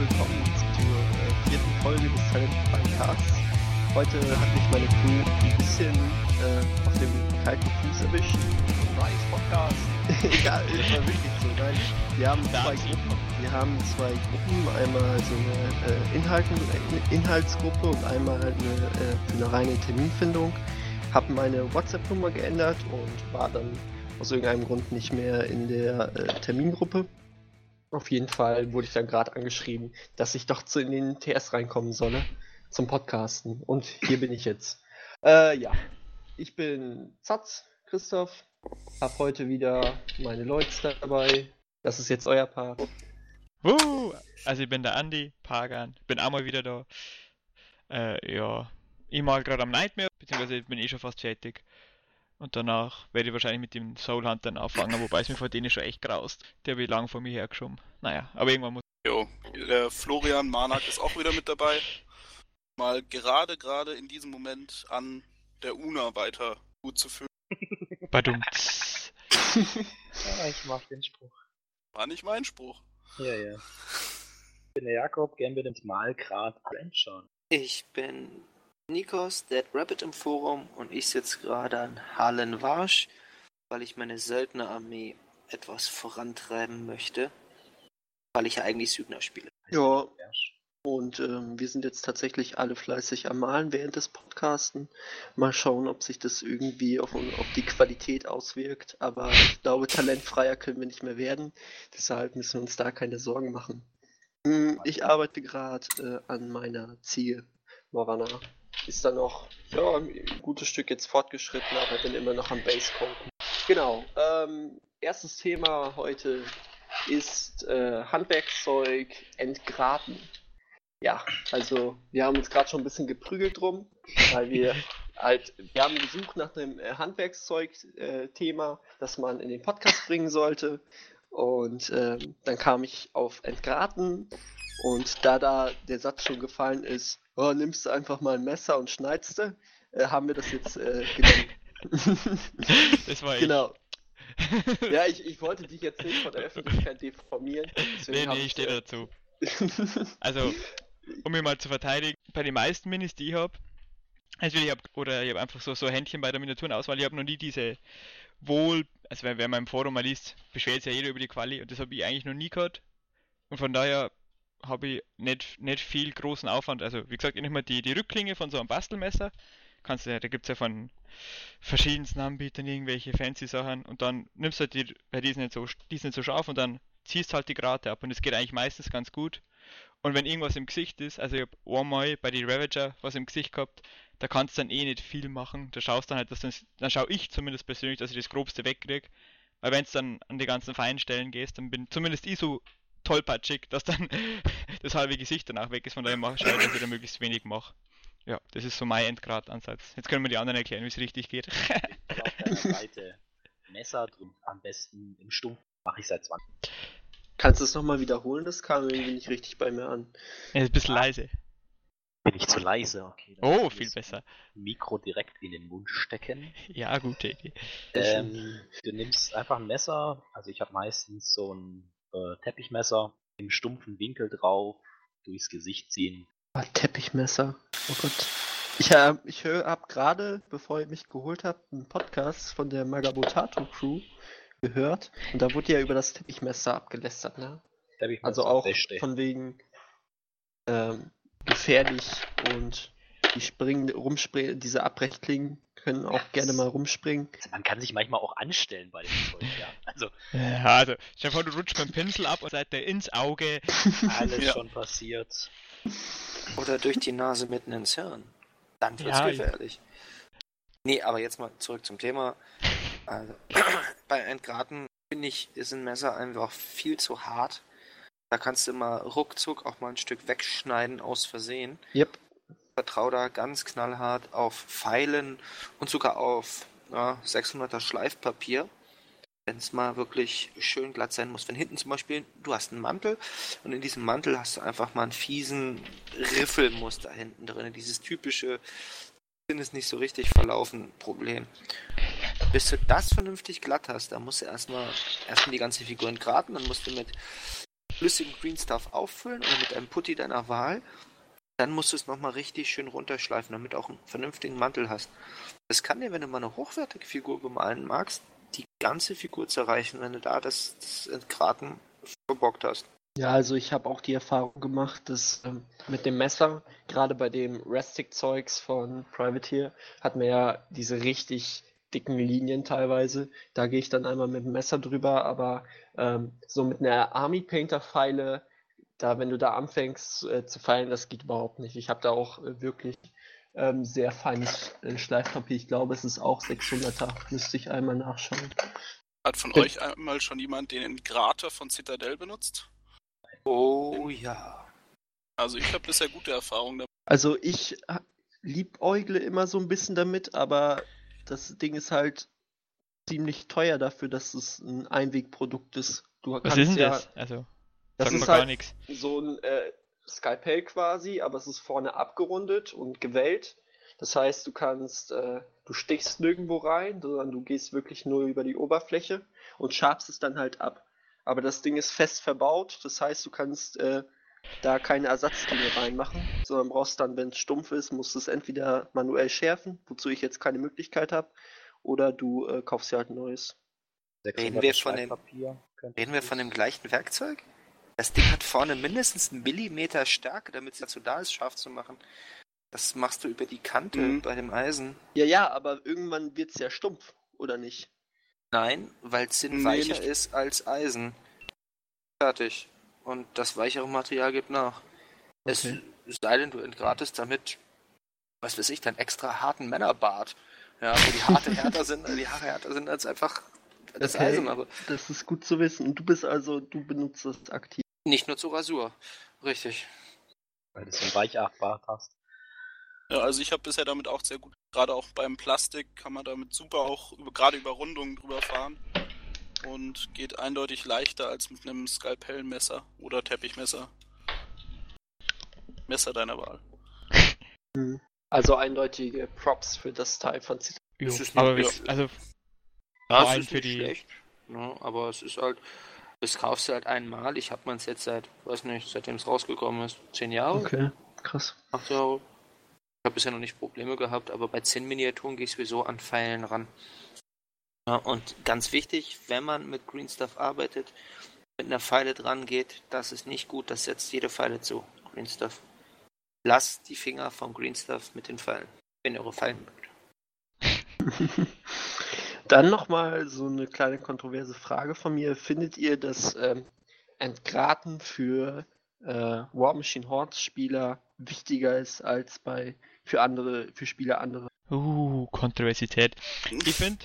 willkommen zur äh, vierten Folge des Talent Podcasts. Heute hat mich meine Crew ein bisschen äh, auf dem kalten Fuß erwischt. Nice Podcast. Egal, es war wirklich so. Nein, wir haben zwei Gruppen. Wir haben zwei Gruppen. Einmal so eine äh, Inhalten, äh, Inhaltsgruppe und einmal eine, äh, für eine reine Terminfindung. Habe meine WhatsApp-Nummer geändert und war dann aus irgendeinem Grund nicht mehr in der äh, Termingruppe. Auf jeden Fall wurde ich dann gerade angeschrieben, dass ich doch zu in den TS reinkommen solle zum Podcasten. Und hier bin ich jetzt. Äh, ja, ich bin Zatz, Christoph, hab heute wieder meine Leute dabei. Das ist jetzt euer Part. Uh, also ich bin der Andi, Pagan, bin auch mal wieder da. Äh, ja, ich mal gerade am Nightmare, beziehungsweise bin eh schon fast fertig. Und danach werde ich wahrscheinlich mit dem Soul Hunter anfangen, wobei es mir vor denen schon echt graust. Der wird lang vor mir hergeschoben. Naja, aber irgendwann muss. Jo, der Florian Manak ist auch wieder mit dabei. Mal gerade, gerade in diesem Moment an der UNA weiter gut zu führen. Badum. Ja, ich mag den Spruch. War nicht mein Spruch. Ja, ja. Ich bin der Jakob, gern mit dem Malgrad anschauen. Ich bin Nikos, Dead Rabbit im Forum und ich sitze gerade an Harlen-Warsch, weil ich meine Söldnerarmee etwas vorantreiben möchte, weil ich ja eigentlich Südner spiele. Ja, und ähm, wir sind jetzt tatsächlich alle fleißig am Malen während des Podcasten. Mal schauen, ob sich das irgendwie auf, auf die Qualität auswirkt. Aber ich glaube, talentfreier können wir nicht mehr werden. Deshalb müssen wir uns da keine Sorgen machen. Hm, Ich arbeite gerade äh, an meiner Ziel, Morana. Ist da noch ja, ein gutes Stück jetzt fortgeschritten, aber bin immer noch am Basecoden. Genau. Ähm, erstes Thema heute ist äh, Handwerkszeug entgraten. Ja, also wir haben uns gerade schon ein bisschen geprügelt drum, weil wir halt, wir haben gesucht nach dem äh, Handwerkszeug-Thema, das man in den Podcast bringen sollte. Und ähm, dann kam ich auf Entgraten und da da der Satz schon gefallen ist, oh, nimmst du einfach mal ein Messer und schneidest du, äh, haben wir das jetzt äh, genommen. Das war ich. genau. Ja, ich, ich wollte dich jetzt nicht von der Öffentlichkeit deformieren. Nee, nee, ich stehe dazu. Also, um mich mal zu verteidigen, bei den meisten Minis, die ich habe, also ich habe oder ich habe einfach so, so Händchen bei der Miniaturenauswahl, ich habe noch nie diese wohl, also wenn, wenn man im Forum mal liest, beschwert sich ja jeder über die Quali und das habe ich eigentlich noch nie gehabt. Und von daher habe ich nicht, nicht viel großen Aufwand. Also wie gesagt, ich nehme mal die, die Rückklinge von so einem Bastelmesser. Kannst du, da gibt es ja von verschiedensten Anbietern irgendwelche fancy Sachen und dann nimmst du halt die, weil die ist nicht so, die ist nicht so scharf und dann ziehst halt die Grate ab und es geht eigentlich meistens ganz gut. Und wenn irgendwas im Gesicht ist, also ich habe einmal bei die Ravager was im Gesicht gehabt, da kannst du dann eh nicht viel machen. Da schaust dann halt, dass du, dann schaue ich zumindest persönlich, dass ich das Grobste wegkriege. Weil wenn es dann an die ganzen feinen Stellen gehst, dann bin zumindest ich so tollpatschig, dass dann das halbe Gesicht danach weg ist. Von daher mache ich dass ich da möglichst wenig mache. Ja, das ist so mein Endgrad-Ansatz. Jetzt können wir die anderen erklären, wie es richtig geht. Auf der Seite Messer drin, am besten im Stumpf. Mache ich seit 20. Kannst du es nochmal wiederholen? Das kam irgendwie nicht richtig bei mir an. Ja, ist ein bisschen leise. Bin ich zu leise? Okay. Oh, viel besser. Mikro direkt in den Mund stecken. Ja, gute Idee. Ähm, du nimmst einfach ein Messer. Also ich habe meistens so ein äh, Teppichmesser im stumpfen Winkel drauf, durchs Gesicht ziehen. Ah, Teppichmesser. Oh Gott. Ich, hab- ich höre ab gerade, bevor ihr mich geholt habt, einen Podcast von der Magabotato Crew gehört. Und da wurde ja über das Teppichmesser abgelästert, ne? Teppichmesser, Also auch von wegen ähm, gefährlich und die springen, rumspringen, diese Abbrechklingen können auch gerne mal rumspringen. Also man kann sich manchmal auch anstellen bei dem Zeug, ja. Also Ja, also, stell dir vor, du rutschst mit dem Pinsel ab und seid der ins Auge. alles Ja. schon passiert. Oder durch die Nase mitten ins Hirn. Dann wird's Ja, gefährlich. Nee, aber jetzt mal zurück zum Thema. Also, bei Entgraten finde ich, ist ein Messer einfach viel zu hart. Da kannst du mal ruckzuck auch mal ein Stück wegschneiden aus Versehen. Yep. Vertrau da ganz knallhart auf Pfeilen und sogar auf ja, 600er Schleifpapier. Wenn es mal wirklich schön glatt sein muss. Wenn hinten zum Beispiel, du hast einen Mantel und in diesem Mantel hast du einfach mal einen fiesen Riffelmuster hinten drin. Dieses typische, sind es nicht so richtig verlaufen Problem. Bis du das vernünftig glatt hast, da musst du erstmal erstmal die ganze Figur entgraten, dann musst du mit flüssigen Green Stuff auffüllen oder mit einem Putty deiner Wahl. Dann musst du es nochmal richtig schön runterschleifen, damit du auch einen vernünftigen Mantel hast. Das kann dir, wenn du mal eine hochwertige Figur bemalen magst, ganze Figur zerreichen, wenn du da das, das Entgraten verbockt hast. Ja, also ich habe auch die Erfahrung gemacht, dass ähm, mit dem Messer, gerade bei dem Restic-Zeugs von Privateer, hat man ja diese richtig dicken Linien teilweise. Da gehe ich dann einmal mit dem Messer drüber, aber ähm, so mit einer Army Painter Pfeile, da wenn du da anfängst äh, zu feilen, das geht überhaupt nicht. Ich habe da auch äh, wirklich ähm, sehr feines äh, Schleifpapier. Ich glaube, es ist auch 600er. Müsste ich einmal nachschauen. Hat von Ja. euch einmal schon jemand den Engrater von Citadel benutzt? Oh ja. Also ich habe bisher gute Erfahrungen damit. Also ich ha- liebäugle immer so ein bisschen damit, aber das Ding ist halt ziemlich teuer dafür, dass es ein Einwegprodukt ist. Du Was kannst ist denn ja, das? Also, Das ist gar halt nichts. so ein äh, Skalpell quasi, aber es ist vorne abgerundet und gewellt. Das heißt, du kannst, äh, du stichst nirgendwo rein, sondern du gehst wirklich nur über die Oberfläche und schabst es dann halt ab. Aber das Ding ist fest verbaut, das heißt, du kannst äh, da keine Ersatzdinge reinmachen, sondern brauchst dann, wenn es stumpf ist, musst du es entweder manuell schärfen, wozu ich jetzt keine Möglichkeit habe, oder du äh, kaufst dir halt ein neues. 600 wir von dem- Reden wir von dem gleichen Werkzeug? Das Ding hat vorne mindestens einen Millimeter Stärke, damit es dazu da ist, scharf zu machen. Das machst du über die Kante Mhm. bei dem Eisen. Ja, ja, aber irgendwann wird es ja stumpf, oder nicht? Nein, weil Zinn Nee, weicher nicht. ist als Eisen. Fertig. Und das weichere Material gibt nach. Es Okay. sei denn, du entgratest damit, was weiß ich, deinen extra harten Männerbart. Ja, wo die Haare härter sind, die Haare härter sind als einfach das Okay. Eisen. Aber Das ist gut zu wissen. Und du bist also, du benutzt das aktiv. Nicht nur zur Rasur. Richtig. weil du so ein Weichachbart hast. Ja, also ich habe bisher damit auch sehr gut. Gerade auch beim Plastik kann man damit super auch über, gerade über Rundungen drüber fahren. Und geht eindeutig leichter als mit einem Skalpellmesser oder Teppichmesser. Messer deiner Wahl. Also eindeutige Props für das Teil von Citadel. Jo, Das ist aber nicht- wir- also, Ja, Vor es allem ist für nicht die- schlecht. Ne, aber es ist halt, das kaufst du halt einmal. Ich habe mein jetzt seit, weiß nicht, seitdem es rausgekommen ist, zehn Jahre, Okay, krass. acht Jahre. Ich habe bisher noch nicht Probleme gehabt, aber bei zehn Miniaturen gehe ich sowieso an Pfeilen ran. Ja, und ganz wichtig, wenn man mit Green Stuff arbeitet, mit einer Pfeile dran geht, das ist nicht gut, das setzt jede Pfeile zu. Green Stuff. Lasst die Finger vom Green Stuff mit den Pfeilen, wenn ihr eure Pfeilen mögt. Dann nochmal so eine kleine kontroverse Frage von mir. Findet ihr, dass ähm, Entgraten für äh, War Machine Horde Spieler wichtiger ist als bei für andere, für Spieler andere? uh, Kontroversität. Ich finde,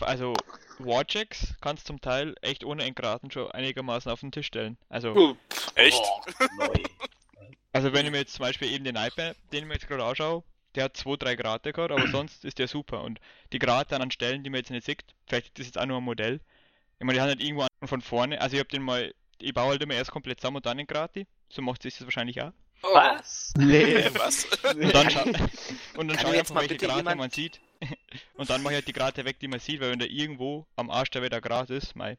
also Warchecks kannst zum Teil echt ohne Engraten schon einigermaßen auf den Tisch stellen. Also, Oh, Echt? Neu. also wenn ich mir jetzt zum Beispiel eben den iPad, den ich mir jetzt gerade anschaue, der hat 2-3 Grate gehabt, aber sonst ist der super. Und die Grate an Stellen, die man jetzt nicht sieht, vielleicht ist das jetzt auch nur ein Modell. Ich meine, die haben halt irgendwo an- von vorne, also ich habe den mal, ich baue halt immer erst komplett zusammen und dann in Grati. So macht sich das wahrscheinlich auch. Oh. Was? Nee. Was? Und dann, scha und dann schaue ich jetzt einfach, mal welche Grate jemand- man sieht. Und dann mache ich halt die Grate weg, die man sieht, weil wenn da irgendwo am Arsch der wieder Grat ist, mei.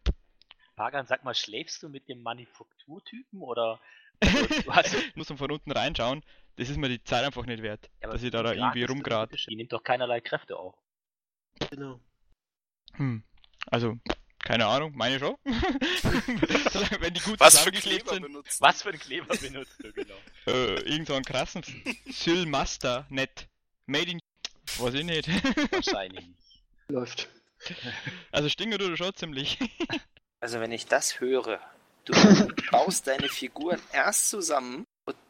Pagan, sag mal, schläfst du mit dem Manufakturtypen oder also, du hast muss man von unten reinschauen, das ist mir die Zeit einfach nicht wert, Ja, dass ich da, da irgendwie. Unterschied? Die nimmt doch keinerlei Kräfte auf. Genau. Hm. Also, keine Ahnung, meine schon. Wenn die gut Was für Kleber sind. benutzt? Was für einen Kleber benutzt du genau? Äh, irgend so einen krassen Sylmaster net. Made in. Weiß ich nicht. Wahrscheinlich nicht. Läuft. also Stinger du schon ziemlich. Also wenn ich das höre, du baust deine Figuren erst zusammen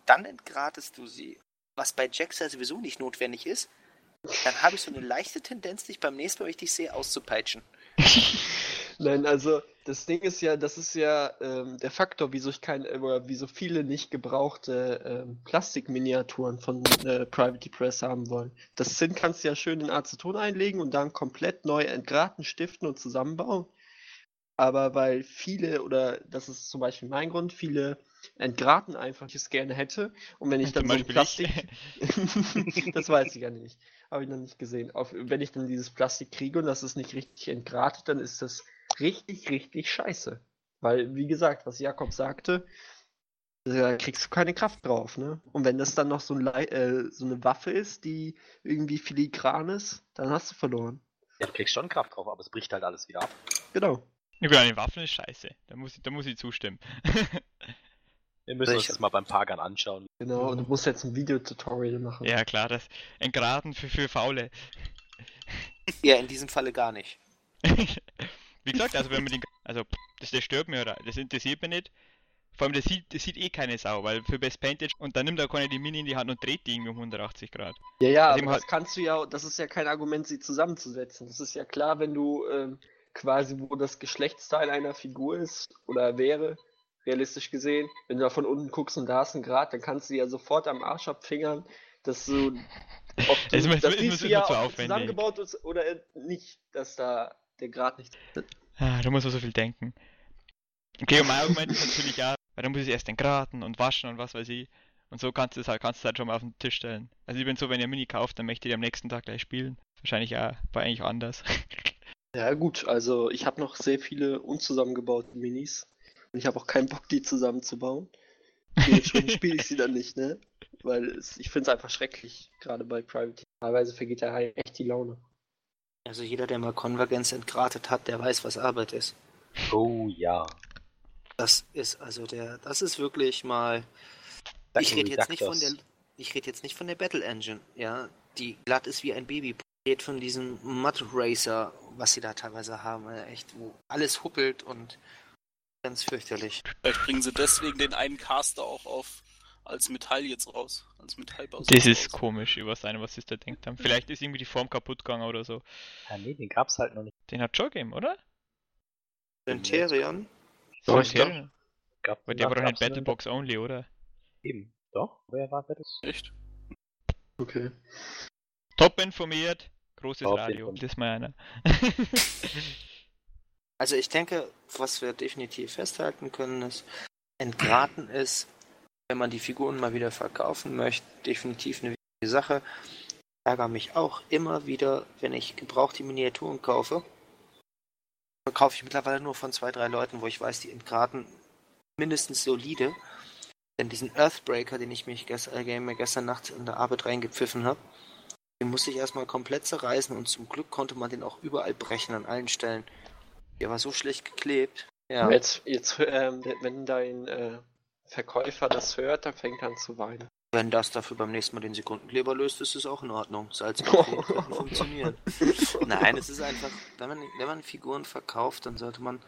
dann entgratest du sie, was bei Jax ja sowieso nicht notwendig ist, dann habe ich so eine leichte Tendenz, dich beim nächsten Mal, wenn ich dich sehe, auszupeitschen. Nein, also das Ding ist ja, das ist ja ähm, der Faktor, wieso ich kein, oder wieso viele nicht gebrauchte ähm, Plastikminiaturen von äh, Private Press haben wollen. Das Zinn kannst du ja schön in Aceton einlegen und dann komplett neu entgraten, stiften und zusammenbauen. Aber weil viele, oder das ist zum Beispiel mein Grund, viele entgraten einfach, ich es gerne hätte. Und wenn ich dann Zum so ein Plastik. das weiß ich ja nicht. Habe ich noch nicht gesehen. Auf, wenn ich dann dieses Plastik kriege und das ist nicht richtig entgratet, dann ist das richtig, richtig scheiße. Weil, wie gesagt, was Jakob sagte, da kriegst du keine Kraft drauf, ne? Und wenn das dann noch so, ein Lei- äh, so eine Waffe ist, die irgendwie filigran ist, dann hast du verloren. Ja, du kriegst schon Kraft drauf, aber es bricht halt alles wieder ab. Genau. Ja, gut, an den Waffen ist scheiße. Da muss ich, da muss ich zustimmen. Wir müssen uns das mal beim Pagern anschauen. Genau, und du musst jetzt ein Videotutorial machen. ja, klar, das Entgraden für, für Faule. Ja, in diesem Falle gar nicht. Wie gesagt, also wenn man den. Also, das, das stört mich oder das interessiert mich nicht. Vor allem, das sieht, das sieht eh keine Sau, weil für Best Painted und dann nimmt er keiner die Mini in die Hand und dreht die irgendwie um 180 Grad. Ja, ja, Also aber das hat- kannst du ja, das ist ja kein Argument, sie zusammenzusetzen. Das ist ja klar, wenn du ähm, quasi, wo das Geschlechtsteil einer Figur ist oder wäre, realistisch gesehen, wenn du da von unten guckst und da hast einen Grad, dann kannst du ja sofort am Arsch abfingern, dass du, ob du, Es ist- das ist- siehst ist ja, ob zusammengebaut ist oder nicht, dass da der Grad nicht. Ah, da muss man so viel denken. Okay, und mein Argument ist natürlich ja, weil dann muss ich erst entgraten und waschen und was weiß ich. Und so kannst du es halt, kannst du es halt schon mal auf den Tisch stellen. Also ich bin so, wenn ihr Mini kauft, dann möchte ich die am nächsten Tag gleich spielen. Wahrscheinlich ja, war eigentlich anders. Ja gut, also ich habe noch sehr viele unzusammengebaute Minis ich habe auch keinen Bock, die zusammenzubauen. Dementsprechend spiele ich sie dann nicht, ne? Weil es, ich finde es einfach schrecklich, gerade bei Private. Teilweise vergeht da echt die Laune. Also jeder, der mal Konvergenz entgratet hat, der weiß, was Arbeit ist. Oh ja. Das ist also der, das ist wirklich mal. Sag Ich rede jetzt nicht von das? der, ich rede jetzt nicht von der Battle Engine, ja, die glatt ist wie ein Baby. Ich rede von diesem Mud Racer, was sie da teilweise haben, äh, echt, wo alles huppelt und ganz fürchterlich. Vielleicht bringen sie deswegen den einen Caster auch auf als Metall jetzt raus. Als Metallbau. Das ist komisch, über seine, was sie da denkt haben. Vielleicht ist irgendwie die Form kaputt gegangen oder so. Ja, nee, den gab's halt noch nicht. Den hat Joe Game, oder? Centurion? Centurion. Gab, Aber der war doch nicht Battlebox only, oder? Eben. Doch? Wer war das? Echt? Okay. Top informiert, großes Radio, das ist mal einer. Also ich denke, was wir definitiv festhalten können, ist, entgraten ist, wenn man die Figuren mal wieder verkaufen möchte, definitiv eine wichtige Sache. Ich ärgere mich auch immer wieder, wenn ich gebrauchte Miniaturen kaufe. Verkaufe ich mittlerweile nur von zwei, drei Leuten, wo ich weiß, die entgraten mindestens solide. Denn diesen Earthbreaker, den ich mich gest äh, mir gestern Nacht in der Arbeit reingepfiffen habe, den musste ich erstmal komplett zerreißen und zum Glück konnte man den auch überall brechen an allen Stellen. Der war so schlecht geklebt. Ja. Jetzt, jetzt ähm, wenn dein äh, Verkäufer das hört, dann fängt er an zu weinen. Wenn das dafür beim nächsten Mal den Sekundenkleber löst, ist es auch in Ordnung. Salz funktionieren. Nein, es ist einfach, wenn man, wenn man Figuren verkauft, dann sollte man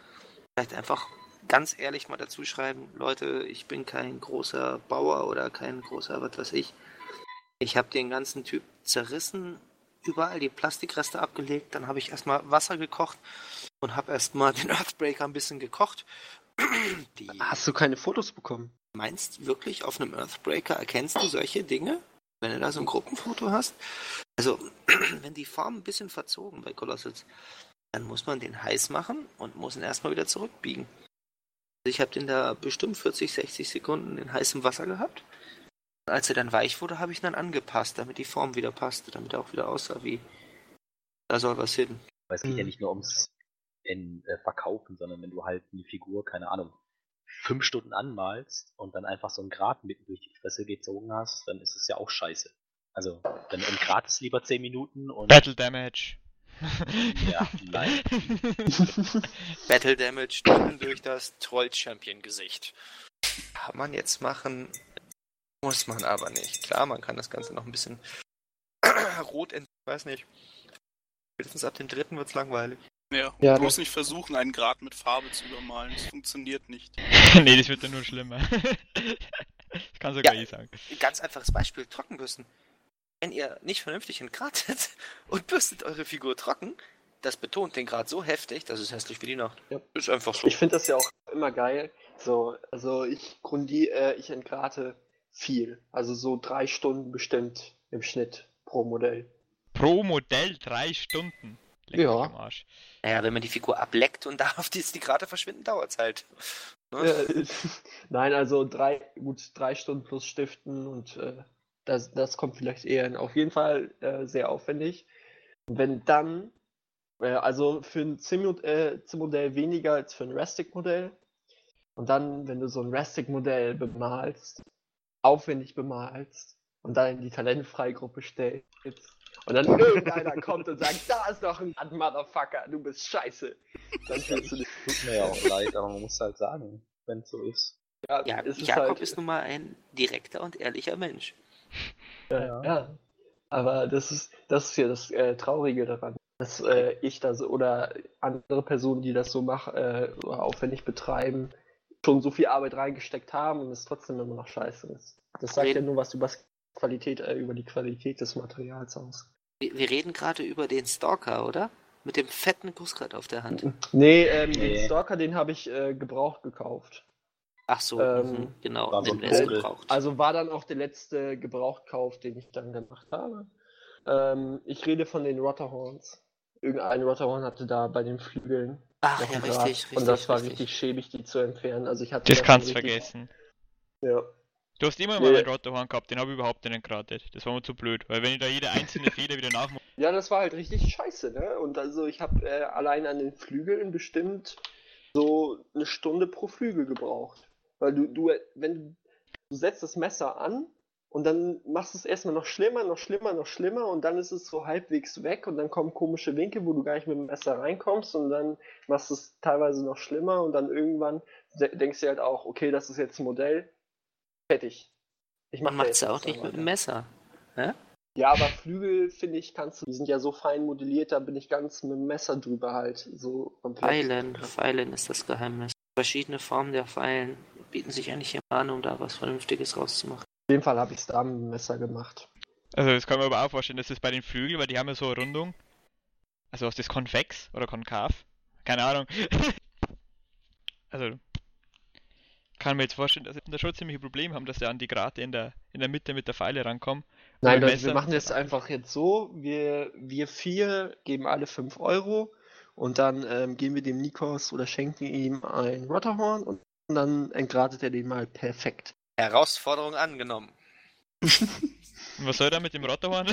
vielleicht einfach ganz ehrlich mal dazu schreiben, Leute, ich bin kein großer Bauer oder kein großer, was weiß ich. Ich habe den ganzen Typ zerrissen, überall die Plastikreste abgelegt, dann habe ich erstmal Wasser gekocht und habe erstmal den Earthbreaker ein bisschen gekocht. Die Hast du keine Fotos bekommen? Meinst wirklich, auf einem Earthbreaker erkennst du solche Dinge? Wenn du da so ein Gruppenfoto hast? Also, wenn die Form ein bisschen verzogen bei Colossals, dann muss man den heiß machen und muss ihn erstmal wieder zurückbiegen. Also ich habe den da bestimmt 40, 60 Sekunden in heißem Wasser gehabt. Als er dann weich wurde, habe ich ihn dann angepasst, damit die Form wieder passte, damit er auch wieder aussah wie da soll was hin. Weil es geht ja Mhm. nicht nur ums in, äh, Verkaufen, sondern wenn du halt eine Figur, keine Ahnung, fünf Stunden anmalst und dann einfach so einen Grat mitten durch die Fresse gezogen hast, dann ist es ja auch scheiße. Also, dann im Grat ist lieber 10 Minuten und Battle Damage. Ja, nein. Battle Damage durch das Troll-Champion-Gesicht. Kann man jetzt machen, muss man aber nicht. Klar, man kann das Ganze noch ein bisschen rot ent... weiß nicht. Spätestens ab dem dritten wird's langweilig. Ja, Ja, bloß das- nicht versuchen, einen Grad mit Farbe zu übermalen. Das funktioniert nicht. nee, das wird dann nur schlimmer. ich kann sogar Ja. eh sagen. Ganz einfaches Beispiel, Trockenbürsten. Wenn ihr nicht vernünftig entgratet und bürstet eure Figur trocken, das betont den Grad so heftig, dass es hässlich wie die Nacht. Ja. Ist einfach so. Ich finde das ja auch immer geil. So, also ich grundi, äh, ich entgrate viel. Also so drei Stunden bestimmt im Schnitt pro Modell. Pro Modell drei Stunden. Leck Ja. am Arsch. Naja, wenn man die Figur ableckt und darauf die, die Grate verschwinden, dauert's halt. Ne? Nein, also drei, gut, drei Stunden plus Stiften und äh, das, das kommt vielleicht eher in, auf jeden Fall äh, sehr aufwendig. Und wenn dann, äh, also für ein Sim- äh, Sim-Modell weniger als für ein Rustic-Modell, Und dann, wenn du so ein Rastic-Modell bemalst, aufwendig bemalst und dann in die Talentfreigruppe stellst und dann irgendeiner kommt und sagt, da ist doch ein Motherfucker, du bist scheiße. Dann fühlst du dich. Tut mir ja auch leid, aber man muss halt sagen, wenn es so ist. Ja, Ja, es ist Jakob halt, ist nun mal ein direkter und ehrlicher Mensch. Ja, ja. Aber das ist, das ist ja das äh, Traurige daran, dass äh, ich das oder andere Personen, die das so machen, äh, so aufwendig betreiben, schon so viel Arbeit reingesteckt haben und es trotzdem immer noch scheiße ist. Das sagt ja Reden- nur was über Qualität, äh, über die Qualität des Materials aus. Wir, wir reden gerade über den Stalker, oder? Mit dem fetten Gussgrad auf der Hand. Nee, ähm, Nee. den Stalker, den habe ich äh, gebraucht gekauft. Ach so, Ähm, mhm, genau, war so den Vogel. gebraucht. Also war dann auch der letzte Gebrauchtkauf, den ich dann gemacht habe. Ähm, ich rede von den Rotterhorns. Irgendein Rotterhorn hatte da bei den Flügeln Ach ja, richtig, richtig. Und das war richtig. richtig schäbig, die zu entfernen. Also ich hatte Das da kannst du vergessen. Ja. Du hast immer Nee. mal einen Rotterhorn gehabt, den habe ich überhaupt nicht geratet. Das war mir zu blöd, weil wenn ich da jede einzelne Feder wieder nachmache. ja, das war halt richtig scheiße, ne? Und also ich habe äh, allein an den Flügeln bestimmt so eine Stunde pro Flügel gebraucht. Weil du, du, wenn du, du setzt das Messer an und dann machst du es erstmal noch schlimmer, noch schlimmer, noch schlimmer und dann ist es so halbwegs weg und dann kommen komische Winkel, wo du gar nicht mit dem Messer reinkommst und dann machst du es teilweise noch schlimmer und dann irgendwann de denkst du halt auch, okay, das ist jetzt ein Modell, fertig. Ich mach Man da macht es ja auch nicht dran mit dem weiter. Messer. Ja, aber Flügel, finde ich, kannst du, die sind ja so fein modelliert, da bin ich ganz mit dem Messer drüber halt, so komplett. Pfeilen, Pfeilen ist das Geheimnis. Verschiedene Formen der Pfeilen bieten sich eigentlich immer an, um da was Vernünftiges rauszumachen. In dem Fall habe ich es da mit dem Messer gemacht. Also das kann man aber auch vorstellen, dass das bei den Flügeln, weil die haben ja so eine Rundung. Also ist das konvex oder konkav? Keine Ahnung. also kann mir jetzt vorstellen, dass sie da schon ziemlich ein Problem haben, dass sie an die Grate in der, in der Mitte mit der Pfeile rankommen. Nein, Leute, wir Messer? machen das einfach jetzt so. Wir, wir vier geben alle 5 Euro und dann ähm, geben wir dem Nikos oder schenken ihm ein Rotterhorn und dann entgratet er den mal perfekt. Herausforderung angenommen. Was soll da mit dem Rotterhorn?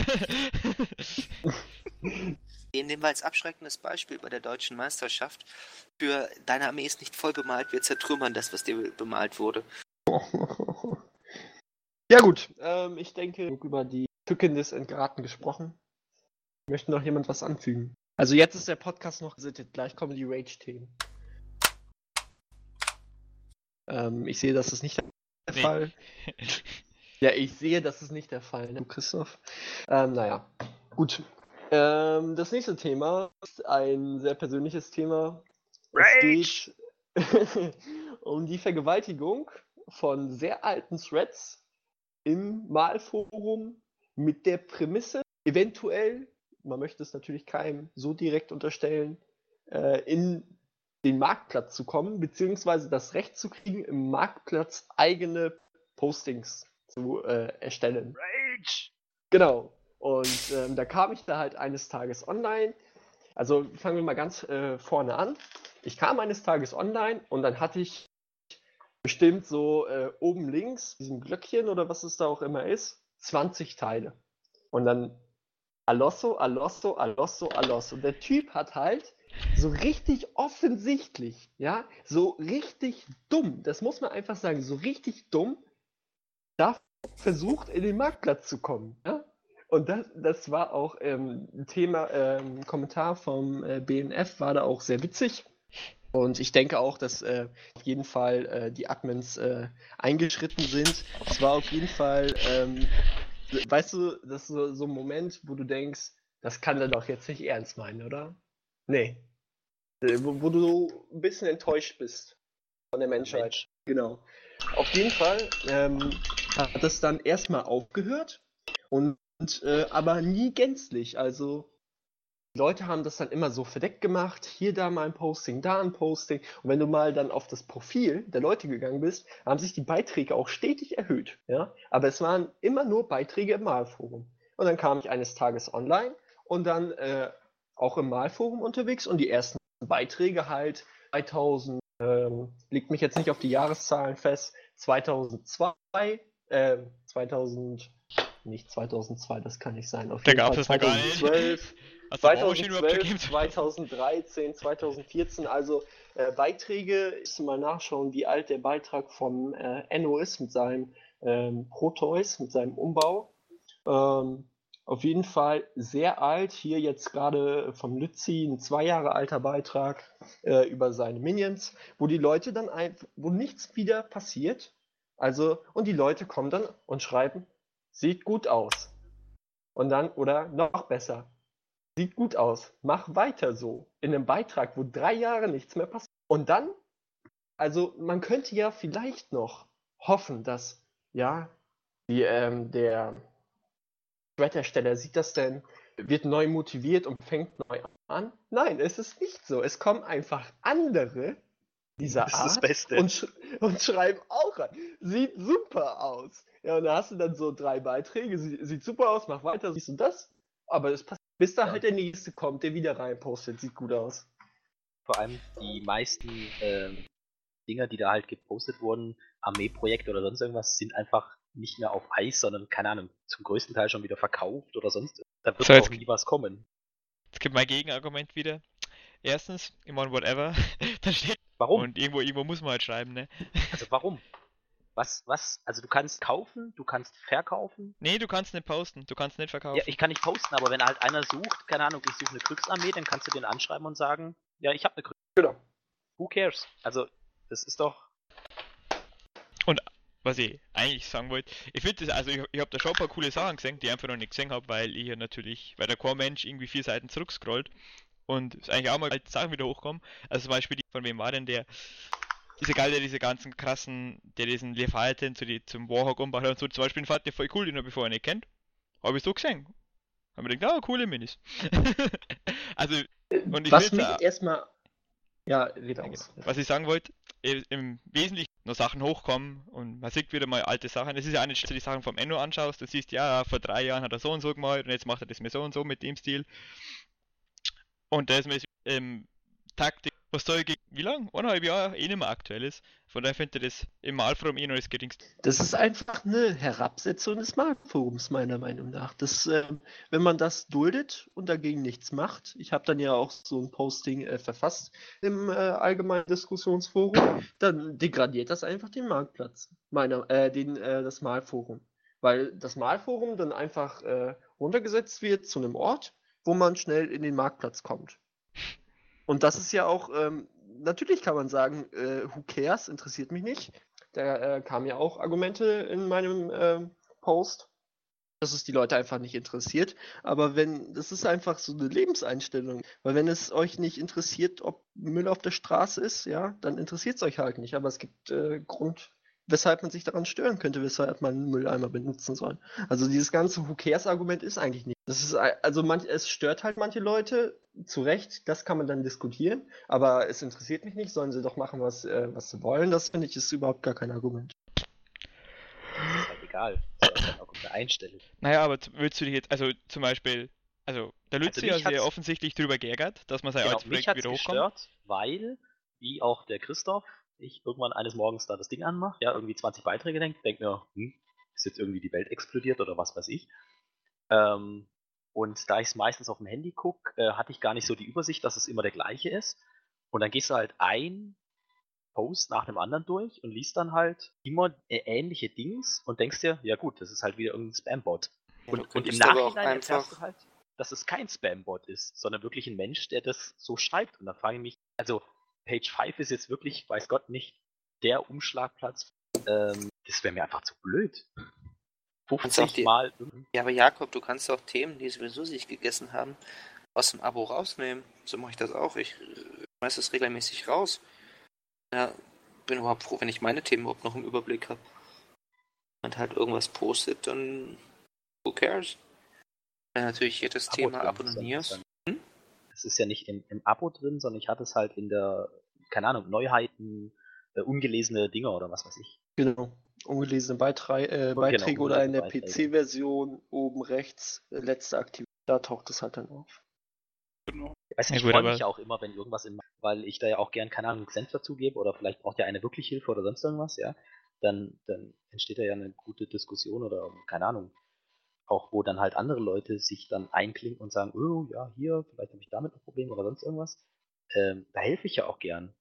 Den nehmen wir als abschreckendes Beispiel bei der deutschen Meisterschaft. Für deine Armee ist nicht voll bemalt, wir zertrümmern das, was dir bemalt wurde. ja gut, ähm, ich denke, über die Tücken des Entgraten gesprochen. Möchte noch jemand was anfügen? Also jetzt ist der Podcast noch gesittet, gleich kommen die Rage-Themen. Ähm, ich sehe, das ist nicht der Nee. Fall. Ja, ich sehe, das ist nicht der Fall, ne, Christoph? Ähm, naja, gut. Ähm, das nächste Thema ist ein sehr persönliches Thema. Es geht um die Vergewaltigung von sehr alten Threads im Malforum mit der Prämisse, eventuell, man möchte es natürlich keinem so direkt unterstellen, äh, in den Marktplatz zu kommen, beziehungsweise das Recht zu kriegen, im Marktplatz eigene Postings zu äh, erstellen. Rage! Genau. Und ähm, da kam ich da halt eines Tages online. Also fangen wir mal ganz äh, vorne an. Ich kam eines Tages online und dann hatte ich bestimmt so äh, oben links, diesem Glöckchen oder was es da auch immer ist, 20 Teile. Und dann Alosso, Alosso, Alosso, Alosso. Der Typ hat halt so richtig offensichtlich, ja, so richtig dumm, das muss man einfach sagen, so richtig dumm, da versucht, in den Marktplatz zu kommen. Ja? Und das, das war auch ähm, ein Thema, ähm, Kommentar vom äh, BNF war da auch sehr witzig. Und ich denke auch, dass äh, auf jeden Fall äh, die Admins äh, eingeschritten sind. Es war auf jeden Fall, ähm, weißt du, das ist so, so ein Moment, wo du denkst, das kann er doch jetzt nicht ernst meinen, oder? Nee. Äh, wo, wo du ein bisschen enttäuscht bist von der Menschheit. Mensch. Genau. Auf jeden Fall ähm, hat das dann erstmal aufgehört und äh, aber nie gänzlich. Also Leute haben das dann immer so verdeckt gemacht, hier da mal ein Posting, da ein Posting. Und wenn du mal dann auf das Profil der Leute gegangen bist, haben sich die Beiträge auch stetig erhöht. Ja? Aber es waren immer nur Beiträge im Malforum. Und dann kam ich eines Tages online und dann äh, auch im Malforum unterwegs und die ersten Beiträge halt 2000, ähm, legt mich jetzt nicht auf die Jahreszahlen fest, 2002, äh, 2009 nicht 2002, das kann nicht sein. Auf Da jeden gab's Fall nicht. 2012, Hast du Ocean überhaupt 2012, gegeben? 2013, 2014, also äh, Beiträge, ich muss mal nachschauen, wie alt der Beitrag vom äh, Enno ist mit seinem ähm, Proteus, mit seinem Umbau. Ähm, auf jeden Fall sehr alt. Hier jetzt gerade vom Lützi ein zwei Jahre alter Beitrag äh, über seine Minions, wo die Leute dann einfach, wo nichts wieder passiert. Also, und die Leute kommen dann und schreiben, sieht gut aus. Und dann, oder noch besser, sieht gut aus, mach weiter so. In einem Beitrag, wo drei Jahre nichts mehr passiert. Und dann, also man könnte ja vielleicht noch hoffen, dass, ja, die, ähm, der Thread-Hersteller sieht das denn, wird neu motiviert und fängt neu an. Nein, es ist nicht so. Es kommen einfach andere dieser Das Art das Beste. und, sch und schreiben auch an. Sieht super aus. Ja, und da hast du dann so drei Beiträge, sie sieht super aus, mach weiter, siehst du das. Aber es passiert, bis da Ja. halt der nächste kommt, der wieder reinpostet, sieht gut aus. Vor allem die meisten ähm, Dinger, die da halt gepostet wurden, Armeeprojekte oder sonst irgendwas, sind einfach nicht mehr auf Eis, sondern, keine Ahnung, zum größten Teil schon wieder verkauft oder sonst. Da wird So, auch nie was kommen. Jetzt gibt mein Gegenargument wieder. Erstens, ich meine, whatever, da steht. Warum? Und irgendwo, irgendwo muss man halt schreiben, ne? Also warum? Was, was? Also du kannst kaufen, du kannst verkaufen. Nee, du kannst nicht posten, du kannst nicht verkaufen. Ja, ich kann nicht posten, aber wenn halt einer sucht, keine Ahnung, ich suche eine Kriegsarmee, dann kannst du den anschreiben und sagen, ja, ich habe eine Kriegs. Genau. Who cares? Also, das ist doch. Was ich eigentlich sagen wollte, ich finde das, also ich, ich habe da schon ein paar coole Sachen gesehen, die ich einfach noch nicht gesehen habe, weil ich ja natürlich, weil der Core-Mensch irgendwie vier Seiten zurückscrollt und es eigentlich auch mal alte Sachen wieder hochkommen. Also zum Beispiel, die, von wem war denn der, dieser Geil, der diese ganzen krassen, der diesen Leviathan zu die, zum Warhawk umbaut hat und so, zum Beispiel, fand ich voll cool, den habe ich vorher nicht kennt. Habe ich so gesehen. Haben wir gedacht, ah, coole Minis. also, Und ich Was mich erstmal. Ja, red aus. Was ich sagen wollte, im Wesentlichen noch Sachen hochkommen und man sieht wieder mal alte Sachen. Es ist ja nicht, dass du die Sachen vom Enno anschaust, du siehst, ja, vor drei Jahren hat er so und so gemalt und jetzt macht er das mir so und so mit dem Stil. Und da ist mir ähm, Taktik, was soll gegen, wie lang? Eineinhalb Jahre eh nicht mehr aktuell ist. Von daher finde ich das im Malforum eh noch das geringste. Das ist einfach eine Herabsetzung des Marktforums, meiner Meinung nach. Das, ähm, wenn man das duldet und dagegen nichts macht, ich habe dann ja auch so ein Posting äh, verfasst im äh, allgemeinen Diskussionsforum, dann degradiert das einfach den Marktplatz, meiner, äh, den, äh, das Malforum. Weil das Malforum dann einfach äh, runtergesetzt wird zu einem Ort, wo man schnell in den Marktplatz kommt. Und das ist ja auch, ähm, natürlich kann man sagen, äh, who cares, interessiert mich nicht. Da äh, kamen ja auch Argumente in meinem ähm, Post, dass es die Leute einfach nicht interessiert. Aber wenn, das ist einfach so eine Lebenseinstellung. Weil wenn es euch nicht interessiert, ob Müll auf der Straße ist, ja, dann interessiert es euch halt nicht. Aber es gibt äh, Grund, weshalb man sich daran stören könnte, weshalb man einen Mülleimer benutzen soll. Also dieses ganze Who cares Argument ist eigentlich nicht. Das ist also manch, es stört halt manche Leute, zu Recht, das kann man dann diskutieren, aber es interessiert mich nicht, sollen sie doch machen, was, äh, was sie wollen. Das finde ich ist überhaupt gar kein Argument. Ist halt egal. Das ist halt auch eine Einstellung. Naja, aber würdest du dich jetzt, also zum Beispiel, also der Lützi mich hat sich offensichtlich drüber geärgert, dass man sein Genau, altes mich Projekt hat's wieder hochkommt. gestört, weil, wie auch der Christoph, ich irgendwann eines Morgens da das Ding anmache, ja, irgendwie 20 Beiträge denke, denke mir, hm, ist jetzt irgendwie die Welt explodiert oder was weiß ich. Ähm, und da ich es meistens auf dem Handy gucke, äh, hatte ich gar nicht so die Übersicht, dass es immer der gleiche ist. Und dann gehst du halt ein Post nach dem anderen durch und liest dann halt immer äh, ähnliche Dings und denkst dir, ja gut, das ist halt wieder irgendein Spam-Bot. Ja, Und, und im Nachhinein erfährst du halt, dass es kein Spam-Bot ist, sondern wirklich ein Mensch, der das so schreibt. Und da frage ich mich, also Page 5 ist jetzt wirklich, weiß Gott nicht, der Umschlagplatz. Ähm, das wäre mir einfach zu blöd. Kannst auch 50 die- Mal. Ja, aber Jakob, du kannst auch Themen, die sowieso sich gegessen haben, aus dem Abo rausnehmen. So mache ich das auch. Ich äh, schmeiß das regelmäßig raus. Ja, bin überhaupt froh, wenn ich meine Themen überhaupt noch im Überblick habe. Wenn halt irgendwas postet, dann who cares? Wenn natürlich jedes Abo Thema abonnierst. sondern- Es ist ja nicht im, im Abo drin, sondern ich hatte es halt in der, keine Ahnung, Neuheiten, äh, ungelesene Dinger oder was weiß ich. Genau. Ungelesene Beitrei äh, Beiträge Genau, oder in der. PC-Version oben rechts, äh, letzte Aktivität, da taucht es halt dann auf. Genau. Ich weiß nicht, ich freue mich ja auch immer, wenn irgendwas in, weil ich da ja auch gern, keine Ahnung, einen Cent dazu gebe oder vielleicht braucht ja eine wirklich Hilfe oder sonst irgendwas, ja, dann, dann entsteht da ja eine gute Diskussion oder, keine Ahnung, auch wo dann halt andere Leute sich dann einklinken und sagen, oh ja, hier, vielleicht habe ich damit ein Problem oder sonst irgendwas. Ähm, da helfe ich ja auch gern.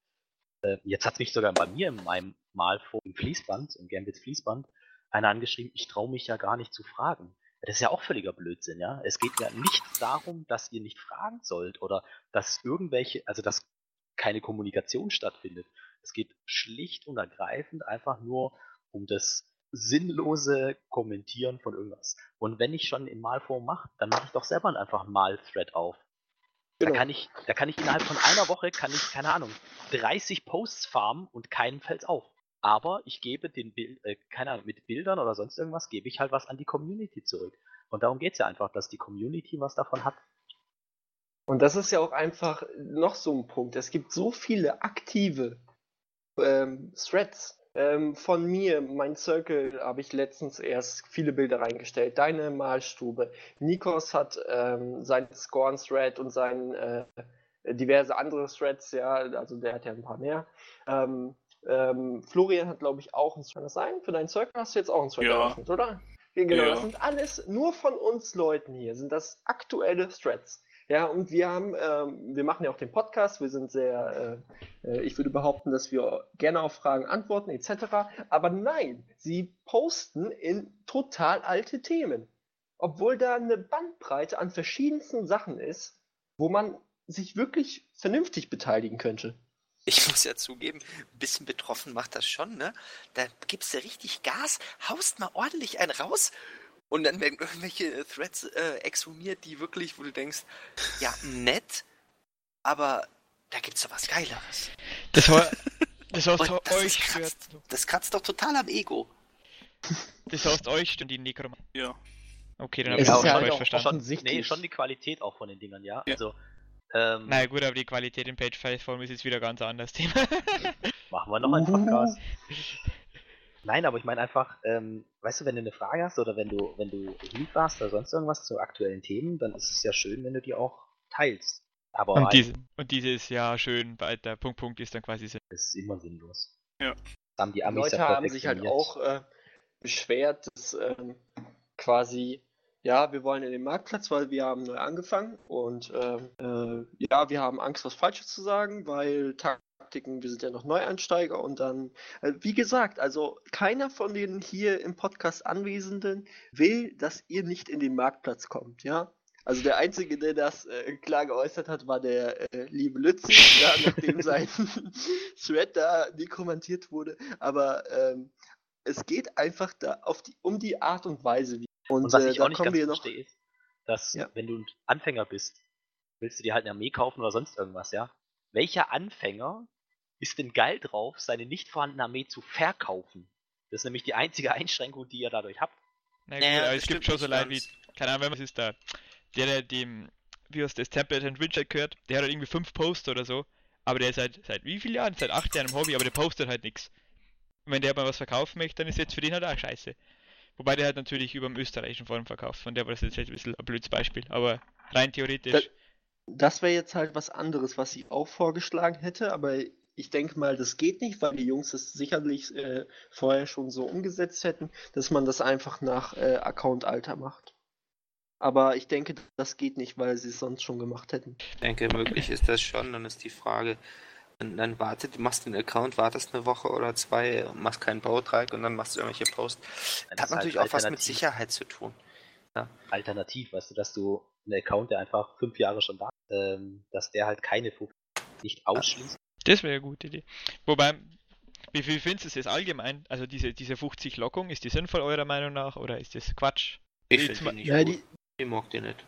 Äh, jetzt hat mich sogar bei mir in meinem Malforum im Fließband, im Gambits Fließband, einer angeschrieben, ich traue mich ja gar nicht zu fragen. Das ist ja auch völliger Blödsinn, ja. Es geht ja nicht darum, dass ihr nicht fragen sollt oder dass irgendwelche, also dass keine Kommunikation stattfindet. Es geht schlicht und ergreifend einfach nur um das sinnlose Kommentieren von irgendwas. Und wenn ich schon in Malform mache, dann mache ich doch selber einfach einen Mal-Thread auf. Genau. Da kann ich, da kann ich innerhalb von einer Woche, kann ich, keine Ahnung, 30 Posts farmen und keinen fällt's auf. Aber ich gebe den Bild, äh, keine Ahnung, mit Bildern oder sonst irgendwas, gebe ich halt was an die Community zurück. Und darum geht's ja einfach, dass die Community was davon hat. Und das ist ja auch einfach noch so ein Punkt. Es gibt so viele aktive ähm, Threads ähm, von mir, mein Circle, habe ich letztens erst viele Bilder reingestellt. Deine Malstube. Nikos hat ähm, sein Scorn-Thread und sein äh, diverse andere Threads, ja, also der hat ja ein paar mehr. Ähm, ähm, Florian hat, glaube ich, auch ein Thread. Kann das sein? Für deinen Circle hast du jetzt auch ein Thread ja. eröffnet, oder? Genau, ja. das sind alles nur von uns Leuten hier, sind das aktuelle Threads. Ja, und wir haben, ähm, wir machen ja auch den Podcast, wir sind sehr, äh, äh, ich würde behaupten, dass wir gerne auf Fragen antworten, etc. Aber nein, sie posten in total alte Themen. Obwohl da eine Bandbreite an verschiedensten Sachen ist, wo man sich wirklich vernünftig beteiligen könnte. Ich muss ja zugeben, ein bisschen betroffen macht das schon, ne? Da gibst du richtig Gas, haust mal ordentlich einen raus und dann werden irgendwelche Threads äh, exhumiert, die wirklich, wo du denkst, ja, nett, aber da gibt's doch was Geileres. Das war, das heißt, euch stört. kratzt, das kratzt doch total am Ego. Das heißt, euch stört die Nekrom. Ja. Okay, dann habe ich ja das halt falsch auch verstanden. Schon, nee, schon die Qualität auch von den Dingern, ja. Ja. Also, ähm, Na gut, aber die Qualität im Page-File-Form ist jetzt wieder ganz anders Thema. machen wir noch einen. Podcast. Nein, aber ich meine einfach, ähm, weißt du, wenn du eine Frage hast oder wenn du, wenn du Hilfe hast oder sonst irgendwas zu aktuellen Themen, dann ist es ja schön, wenn du die auch teilst. Aber Und, halt, diese, und dieses ja schön, weiter Punkt, Punkt ist dann quasi das ist immer sinnlos. Ja. Das haben die Die Amis Leute ja haben sich halt auch äh, beschwert, dass ähm, quasi, ja, wir wollen in den Marktplatz, weil wir haben neu angefangen und ähm, äh, ja, wir haben Angst, was Falsches zu sagen, weil Taktiken, wir sind ja noch Neueinsteiger und dann, äh, wie gesagt, also keiner von den hier im Podcast Anwesenden will, dass ihr nicht in den Marktplatz kommt, ja. Also der Einzige, der das äh, klar geäußert hat, war der äh, liebe Lützi, ja, nachdem sein Thread da dekommentiert wurde. Aber ähm, es geht einfach da die, um die Art und Weise. Wie. Und, Und was äh, ich da auch nicht kommen ganz wir noch. verstehe, ist, dass Ja. wenn du ein Anfänger bist, willst du dir halt eine Armee kaufen oder sonst irgendwas, ja? Welcher Anfänger ist denn geil drauf, seine nicht vorhandene Armee zu verkaufen? Das ist nämlich die einzige Einschränkung, die ihr dadurch habt. Na gut, Naja, aber das es gibt schon so Leute wie, keine Ahnung, was ist da, der, der dem, wie aus das Template and Widget gehört, der hat halt irgendwie fünf Posts oder so, aber der ist seit, seit wie vielen Jahren? Seit acht Jahren im Hobby, aber der postet halt nichts. Und wenn der mal was verkaufen möchte, dann ist jetzt für den halt auch scheiße. Wobei der halt natürlich über dem österreichischen Forum verkauft, von der war das jetzt ein bisschen ein blödes Beispiel, aber rein theoretisch. Da- Das wäre jetzt halt was anderes, was ich auch vorgeschlagen hätte, aber ich denke mal, das geht nicht, weil die Jungs es sicherlich äh, vorher schon so umgesetzt hätten, dass man das einfach nach äh, Account-Alter macht. Aber ich denke, das geht nicht, weil sie es sonst schon gemacht hätten. Ich denke, möglich ist das schon. Dann ist die Frage, dann, dann wartet, machst den Account, wartest eine Woche oder zwei, machst keinen Bautrag und dann machst du irgendwelche Posts. Das Das hat halt natürlich auch was mit. Sicherheit zu tun. Alternativ, weißt du, dass du einen Account, der einfach fünf Jahre schon da ist, ähm, dass der halt keine Funktion nicht ausschließt. Das wäre eine gute Idee. Wobei, wie viel findest du es jetzt allgemein? Also diese, diese 50 Lockung, ist die sinnvoll eurer Meinung nach oder ist das Quatsch? Ich Jetzt finde die nicht Ja, gut. die, Ich mag die nicht.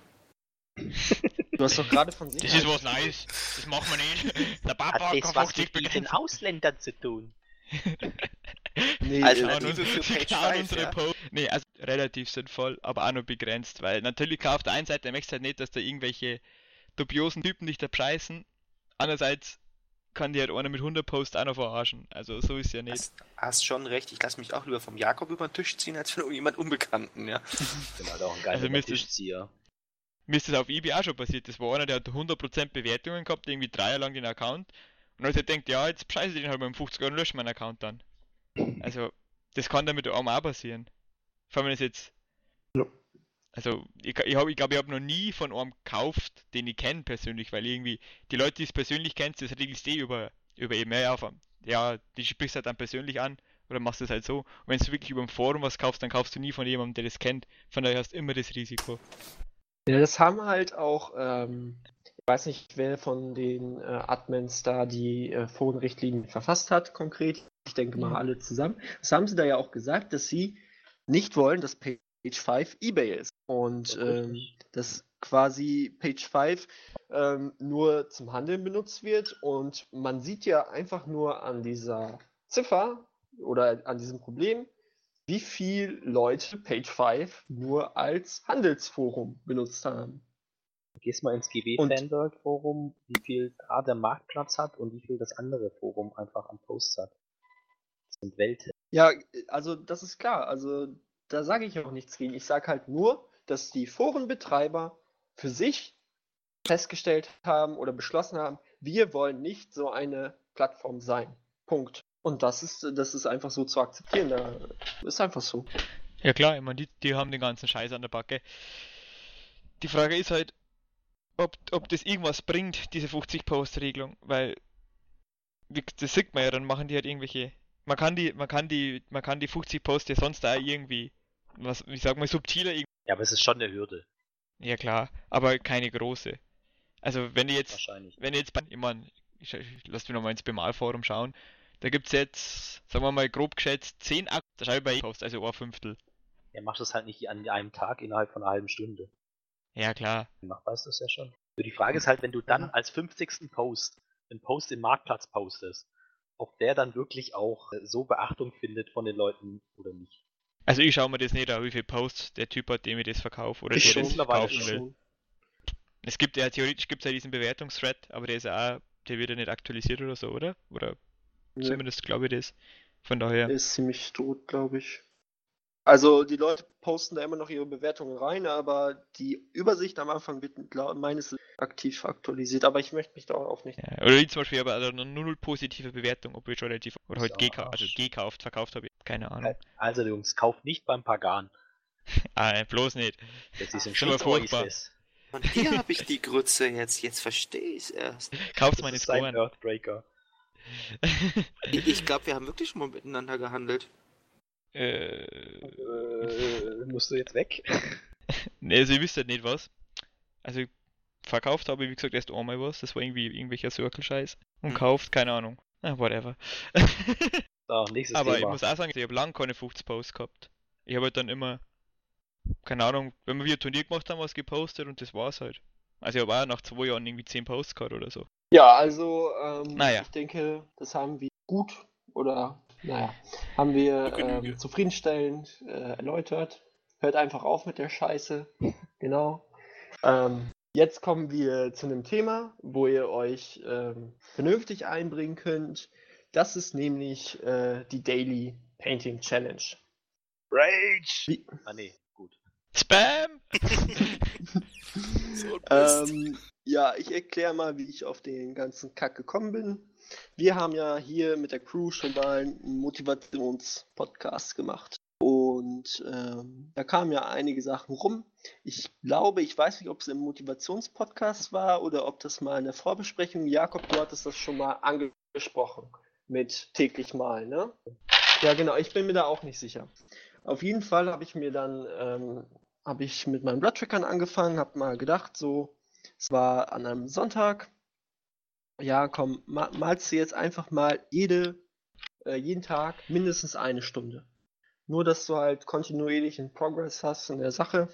du hast doch gerade von Das ist was Neues. Das machen wir nicht. Der Papa Hat das was 50 mit diesen begrenzen. Ausländern zu tun? Nee, Also, Schauen Alternative uns- für Page schauen 5, unsere ja. Po- Nee, also relativ sinnvoll, aber auch nur begrenzt, weil natürlich klar auf der einen Seite möchtest du halt nicht, dass da irgendwelche dubiosen Typen dich da preisen. Andererseits kann die halt einer mit 100 Posts auch noch verarschen. Also so ist ja nicht. Hast, hast schon recht, ich lasse mich auch lieber vom Jakob über den Tisch ziehen, als von irgendjemand Unbekannten, ja. Ich bin halt auch ein geiler Also müsste- Tischzieher. Mir ist das auf eBay auch schon passiert. Das war einer, der hat 100% Bewertungen gehabt, irgendwie drei Jahre lang den Account. Und als er denkt, ja, jetzt preise ich den halt mal um 50 Euro und lösche meinen Account dann. Also, das kann damit auch mal passieren. Vor allem, wenn es jetzt. Also ich, ich habe ich glaub, ich hab noch nie von einem gekauft, den ich kenne persönlich, weil irgendwie die Leute, die es persönlich kennst, das regelst du eh über, über eben ja, auf, ja, die sprichst halt dann persönlich an oder machst es halt so. Und wenn du wirklich über ein Forum was kaufst, dann kaufst du nie von jemandem, der das kennt. Von daher hast du immer das Risiko. Ja, das haben halt auch, ähm, ich weiß nicht, wer von den äh, Admins da die äh, Forenrichtlinien verfasst hat, konkret. Ich denke mal alle zusammen. Das haben sie da ja auch gesagt, dass sie nicht wollen, dass Page 5 eBay ist. Und ähm, dass quasi Page 5 ähm, nur zum Handeln benutzt wird. Und man sieht ja einfach nur an dieser Ziffer oder an diesem Problem, wie viel Leute Page 5 nur als Handelsforum benutzt haben. Gehst mal ins GW-Fanworld-Forum, wie viel da der Marktplatz hat und wie viel das andere Forum einfach an Posts hat. Das sind Welten. Ja, also das ist klar. Also da sage ich auch nichts gegen. Ich sage halt nur, dass die Forenbetreiber für sich festgestellt haben oder beschlossen haben, wir wollen nicht so eine Plattform sein. Punkt. Und das ist, das ist einfach so zu akzeptieren. Da ist einfach so. Ja klar, ich meine, die, die haben den ganzen Scheiß an der Backe. Die Frage ist halt, ob, ob das irgendwas bringt, diese 50-Post-Regelung, weil das sieht man ja, dann machen die halt irgendwelche. Man kann die, man kann die, man kann die 50 Posts ja sonst da irgendwie, was, ich sag mal, subtiler Ja, aber es ist schon eine Hürde. Ja klar, aber keine große. Also wenn ihr jetzt, wenn ihr jetzt, bei- ich meine, ich, ich lass mich nochmal ins Bemalforum schauen, da gibt's jetzt, sagen wir mal grob geschätzt, 10 Akt, da schreibe ich bei Post, also ein Fünftel. Er macht das halt nicht an einem Tag innerhalb von einer halben Stunde. Ja klar. Machbar ist das ja schon. Nur die Frage ist halt, wenn du dann als 50. Post einen Post im Marktplatz postest, ob der dann wirklich auch äh, so Beachtung findet von den Leuten oder nicht. Also ich schaue mir das nicht an, wie viel Posts der Typ hat, dem ich das verkaufe oder Ich der das kaufen will. schon. Es gibt ja theoretisch gibt's ja diesen Bewertungsthread, aber der ist ja auch, der wird ja nicht aktualisiert oder so, oder? Oder Nee, zumindest glaube ich das. Von daher. der ist ziemlich tot, glaube ich. Also die Leute posten da immer noch ihre Bewertungen rein, aber die Übersicht am Anfang wird meines aktiv aktualisiert. Aber ich möchte mich darauf nicht. Ja, oder ich zum Beispiel aber also null positive Bewertung, obwohl ich schon relativ oder Ist halt gekauft, also gekauft, verkauft habe. Keine Ahnung. Also Jungs, kauft nicht beim Pagan. Ah, bloß nicht. Das ist ein Schon furchtbar. Oasis. Von hier habe ich die Grütze jetzt. Jetzt verstehe ich es erst. Kauf's meine ist Scoren. Earthbreaker. Ich, ich glaube, wir haben wirklich schon mal miteinander gehandelt. äh, Äh, musst du jetzt weg? ne, also ihr wisst halt nicht was. Also verkauft habe ich wie gesagt erst einmal was, das war irgendwie irgendwelcher Circle-Scheiß. Und Hm. kauft, keine Ahnung. Ah, whatever. So, nächstes Aber ich Thema. muss auch sagen, ich habe lange keine 50 Posts gehabt. Ich habe halt dann immer, keine Ahnung, wenn wir wieder ein Turnier gemacht haben, was gepostet und das war's halt. Also ich habe auch nach zwei Jahren irgendwie 10 Posts gehabt oder so. Ja, also ähm, Naja. ich denke, das haben wir gut oder naja, haben wir ähm, zufriedenstellend äh, erläutert. Hört einfach auf mit der Scheiße. Genau. Ähm, jetzt kommen wir zu einem Thema, wo ihr euch ähm, vernünftig einbringen könnt. Das ist nämlich äh, die Daily Painting Challenge. Rage! Wie- Ah nee, gut. Spam! So. Ähm, ja, ich erkläre mal, wie ich auf den ganzen Kack gekommen bin. Wir haben ja hier mit der Crew schon mal einen Motivationspodcast gemacht. Und ähm, da kamen ja einige Sachen rum. Ich glaube, ich weiß nicht, ob es im Motivationspodcast war oder ob das mal in der Vorbesprechung. Jakob, du hattest das schon mal angesprochen mit täglich malen, ne? Ja, genau, ich bin mir da auch nicht sicher. Auf jeden Fall habe ich mir dann, ähm, habe ich mit meinen Blood Trackern angefangen, habe mal gedacht, so, es war an einem Sonntag, ja, komm, ma malst du jetzt einfach mal jede, äh, jeden Tag mindestens eine Stunde. Nur, dass du halt kontinuierlich einen Progress hast in der Sache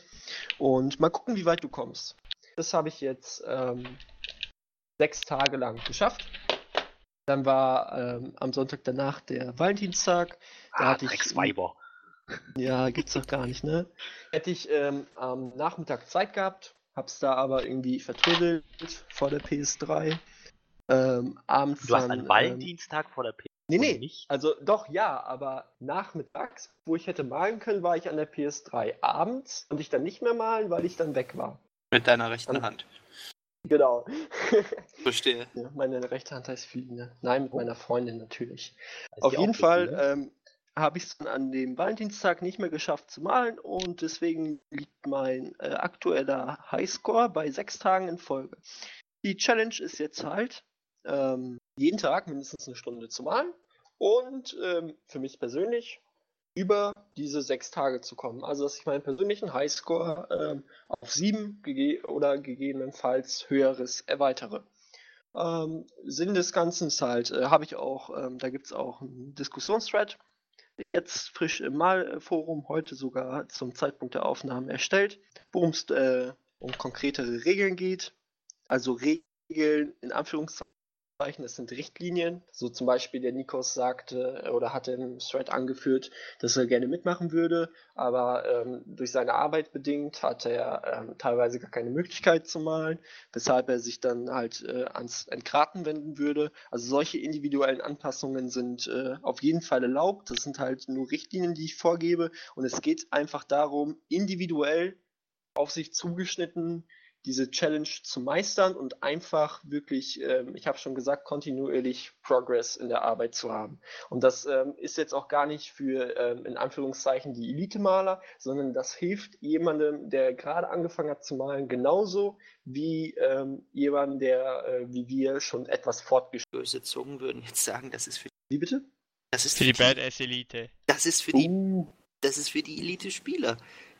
und mal gucken, wie weit du kommst. Das habe ich jetzt ähm, sechs Tage lang geschafft. Dann war ähm, am Sonntag danach der Valentinstag. Da Ah, hatte ich- Drecksweiber. Ja, gibt's doch gar nicht, ne? Hätte ich ähm, am Nachmittag Zeit gehabt, hab's da aber irgendwie vertrödelt vor der PS3. Ähm, abends Du hast dann, einen ähm, Valentinstag vor der P Nee, und nee, nicht? also doch ja, aber nachmittags, wo ich hätte malen können, war ich an der PS3. Abends konnte ich dann nicht mehr malen, weil ich dann weg war. Mit deiner rechten Hand. Genau. Verstehe. ja, meine rechte Hand heißt Fliegende. Nein, mit meiner Freundin natürlich. Ist Auf jeden Fall Gefühle? ähm, habe ich es dann an dem Valentinstag nicht mehr geschafft zu malen und deswegen liegt mein äh, aktueller Highscore bei sechs Tagen in Folge. Die Challenge ist jetzt halt, ähm, jeden Tag mindestens eine Stunde zu malen und ähm, für mich persönlich über diese sechs Tage zu kommen. Also, dass ich meinen persönlichen Highscore ähm, auf sieben gege oder gegebenenfalls höheres erweitere. Ähm, Sinn des Ganzen ist halt, äh, habe ich auch, ähm, da gibt es auch einen Diskussionsthread, jetzt frisch im Malforum, heute sogar zum Zeitpunkt der Aufnahmen erstellt, worum es äh, um konkretere Regeln geht. Also Regeln in Anführungszeichen das sind Richtlinien. So zum Beispiel der Nikos sagte oder hatte im Thread angeführt, dass er gerne mitmachen würde, aber ähm, durch seine Arbeit bedingt hatte er ähm, teilweise gar keine Möglichkeit zu malen, weshalb er sich dann halt äh, ans Entgraten wenden würde. Also solche individuellen Anpassungen sind äh, auf jeden Fall erlaubt. Das sind halt nur Richtlinien, die ich vorgebe und es geht einfach darum, individuell auf sich zugeschnitten diese Challenge zu meistern und einfach wirklich, ähm, ich habe schon gesagt, kontinuierlich Progress in der Arbeit zu haben. Und das ähm, ist jetzt auch gar nicht für ähm, in Anführungszeichen die Elite-Maler, sondern das hilft jemandem, der gerade angefangen hat zu malen, genauso wie ähm, jemand, der äh, wie wir schon etwas fortgeschritten. Böse Zungen würden jetzt sagen, das ist für Wie bitte? das ist Für die Badass Elite. Das ist für die Uh, das ist für die Elite-Spieler,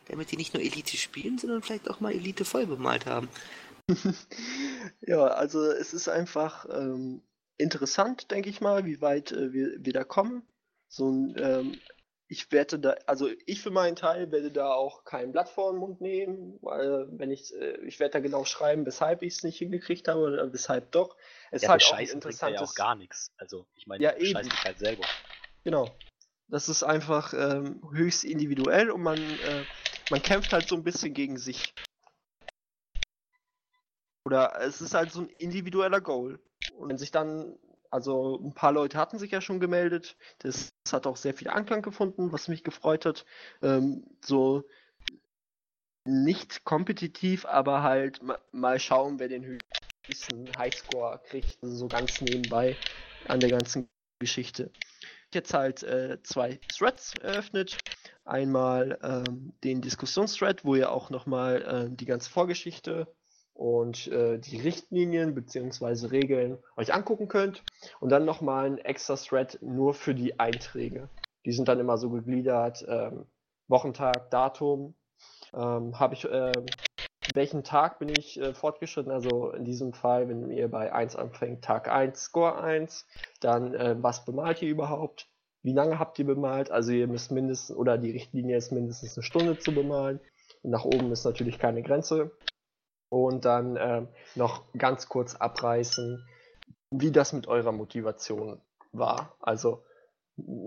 damit die nicht nur Elite spielen, sondern vielleicht auch mal Elite voll bemalt haben. ja, also es ist einfach ähm, interessant, denke ich mal, wie weit äh, wir, wir da kommen. So ein, ähm, ich werde da, also ich für meinen Teil werde da auch kein Blatt vor den Mund nehmen, weil wenn ich, äh, ich werde da genau schreiben, weshalb ich es nicht hingekriegt habe oder weshalb doch. Es Ja, ist halt das auch bringt ja interessantes, auch gar nichts. Also, ich meine, Ja, dich halt selber. Genau. Das ist einfach ähm, höchst individuell und man, äh, man kämpft halt so ein bisschen gegen sich. Oder es ist halt so ein individueller Goal. Und wenn sich dann, also ein paar Leute hatten sich ja schon gemeldet, das hat auch sehr viel Anklang gefunden, was mich gefreut hat. Ähm, so nicht kompetitiv, aber halt ma mal schauen, wer den höchsten Highscore kriegt, also so ganz nebenbei an der ganzen Geschichte jetzt halt äh, zwei Threads eröffnet. Einmal ähm, den Diskussionsthread, wo ihr auch nochmal äh, die ganze Vorgeschichte und äh, die Richtlinien bzw. Regeln euch angucken könnt. Und dann nochmal ein extra Thread nur für die Einträge. Die sind dann immer so gegliedert, ähm, Wochentag, Datum. Ähm, Habe ich, ähm, welchen Tag bin ich äh, fortgeschritten? Also in diesem Fall, wenn ihr bei 1 anfängt, Tag 1, Score 1, dann äh, was bemalt ihr überhaupt? Wie lange habt ihr bemalt? Also ihr müsst mindestens, oder die Richtlinie ist mindestens eine Stunde zu bemalen. Nach oben ist natürlich keine Grenze. Und dann ähm, noch ganz kurz abreißen, wie das mit eurer Motivation war. Also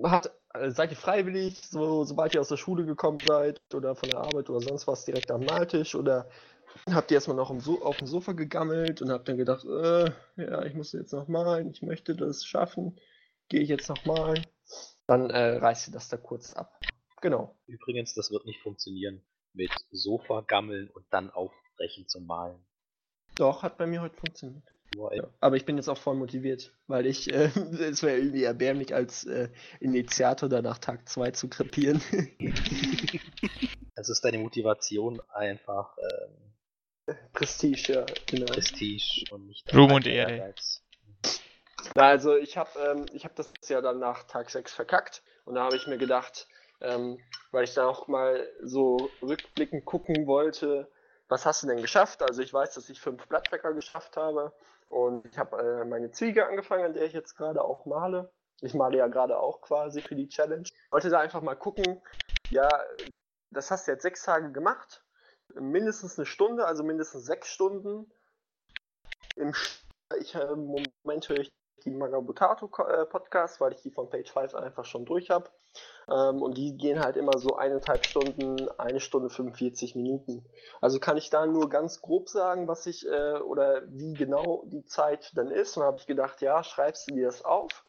hat, äh, seid ihr freiwillig, so, sobald ihr aus der Schule gekommen seid oder von der Arbeit oder sonst was direkt am Maltisch oder habt ihr erstmal noch so auf dem Sofa gegammelt und habt dann gedacht, äh, ja, ich muss jetzt noch malen, ich möchte das schaffen, gehe ich jetzt noch malen, dann äh, reißt ihr das da kurz ab. Genau. Übrigens, das wird nicht funktionieren mit Sofa gammeln und dann aufbrechen zum Malen. Doch, hat bei mir heute funktioniert. Nur Ja. Aber ich bin jetzt auch voll motiviert, weil ich, äh, es wäre irgendwie erbärmlich als äh, Initiator da nach Tag 2 zu krepieren. Das ist deine Motivation einfach ähm, Prestige, ja, genau. Prestige und nicht Ruhm und Ehre. Ehrgeiz. Na, also ich habe ähm, hab das ja dann nach Tag 6 verkackt und da habe ich mir gedacht, ähm, weil ich da auch mal so rückblickend gucken wollte, was hast du denn geschafft? Also ich weiß, dass ich fünf Blattbäcker geschafft habe und ich habe äh, meine Zwiege angefangen, an der ich jetzt gerade auch male. Ich male ja gerade auch quasi für die Challenge. Wollte da einfach mal gucken, ja, das hast du jetzt sechs Tage gemacht, mindestens eine Stunde, also mindestens sechs Stunden. Im ich, äh, Im Moment höre ich die Magabotato äh, Podcast, weil ich die von Page 5 einfach schon durch habe. Ähm, und die gehen halt immer so eineinhalb Stunden, eine Stunde 45 Minuten. Also kann ich da nur ganz grob sagen, was ich äh, oder wie genau die Zeit dann ist. Und habe ich gedacht, ja, schreibst du dir das auf.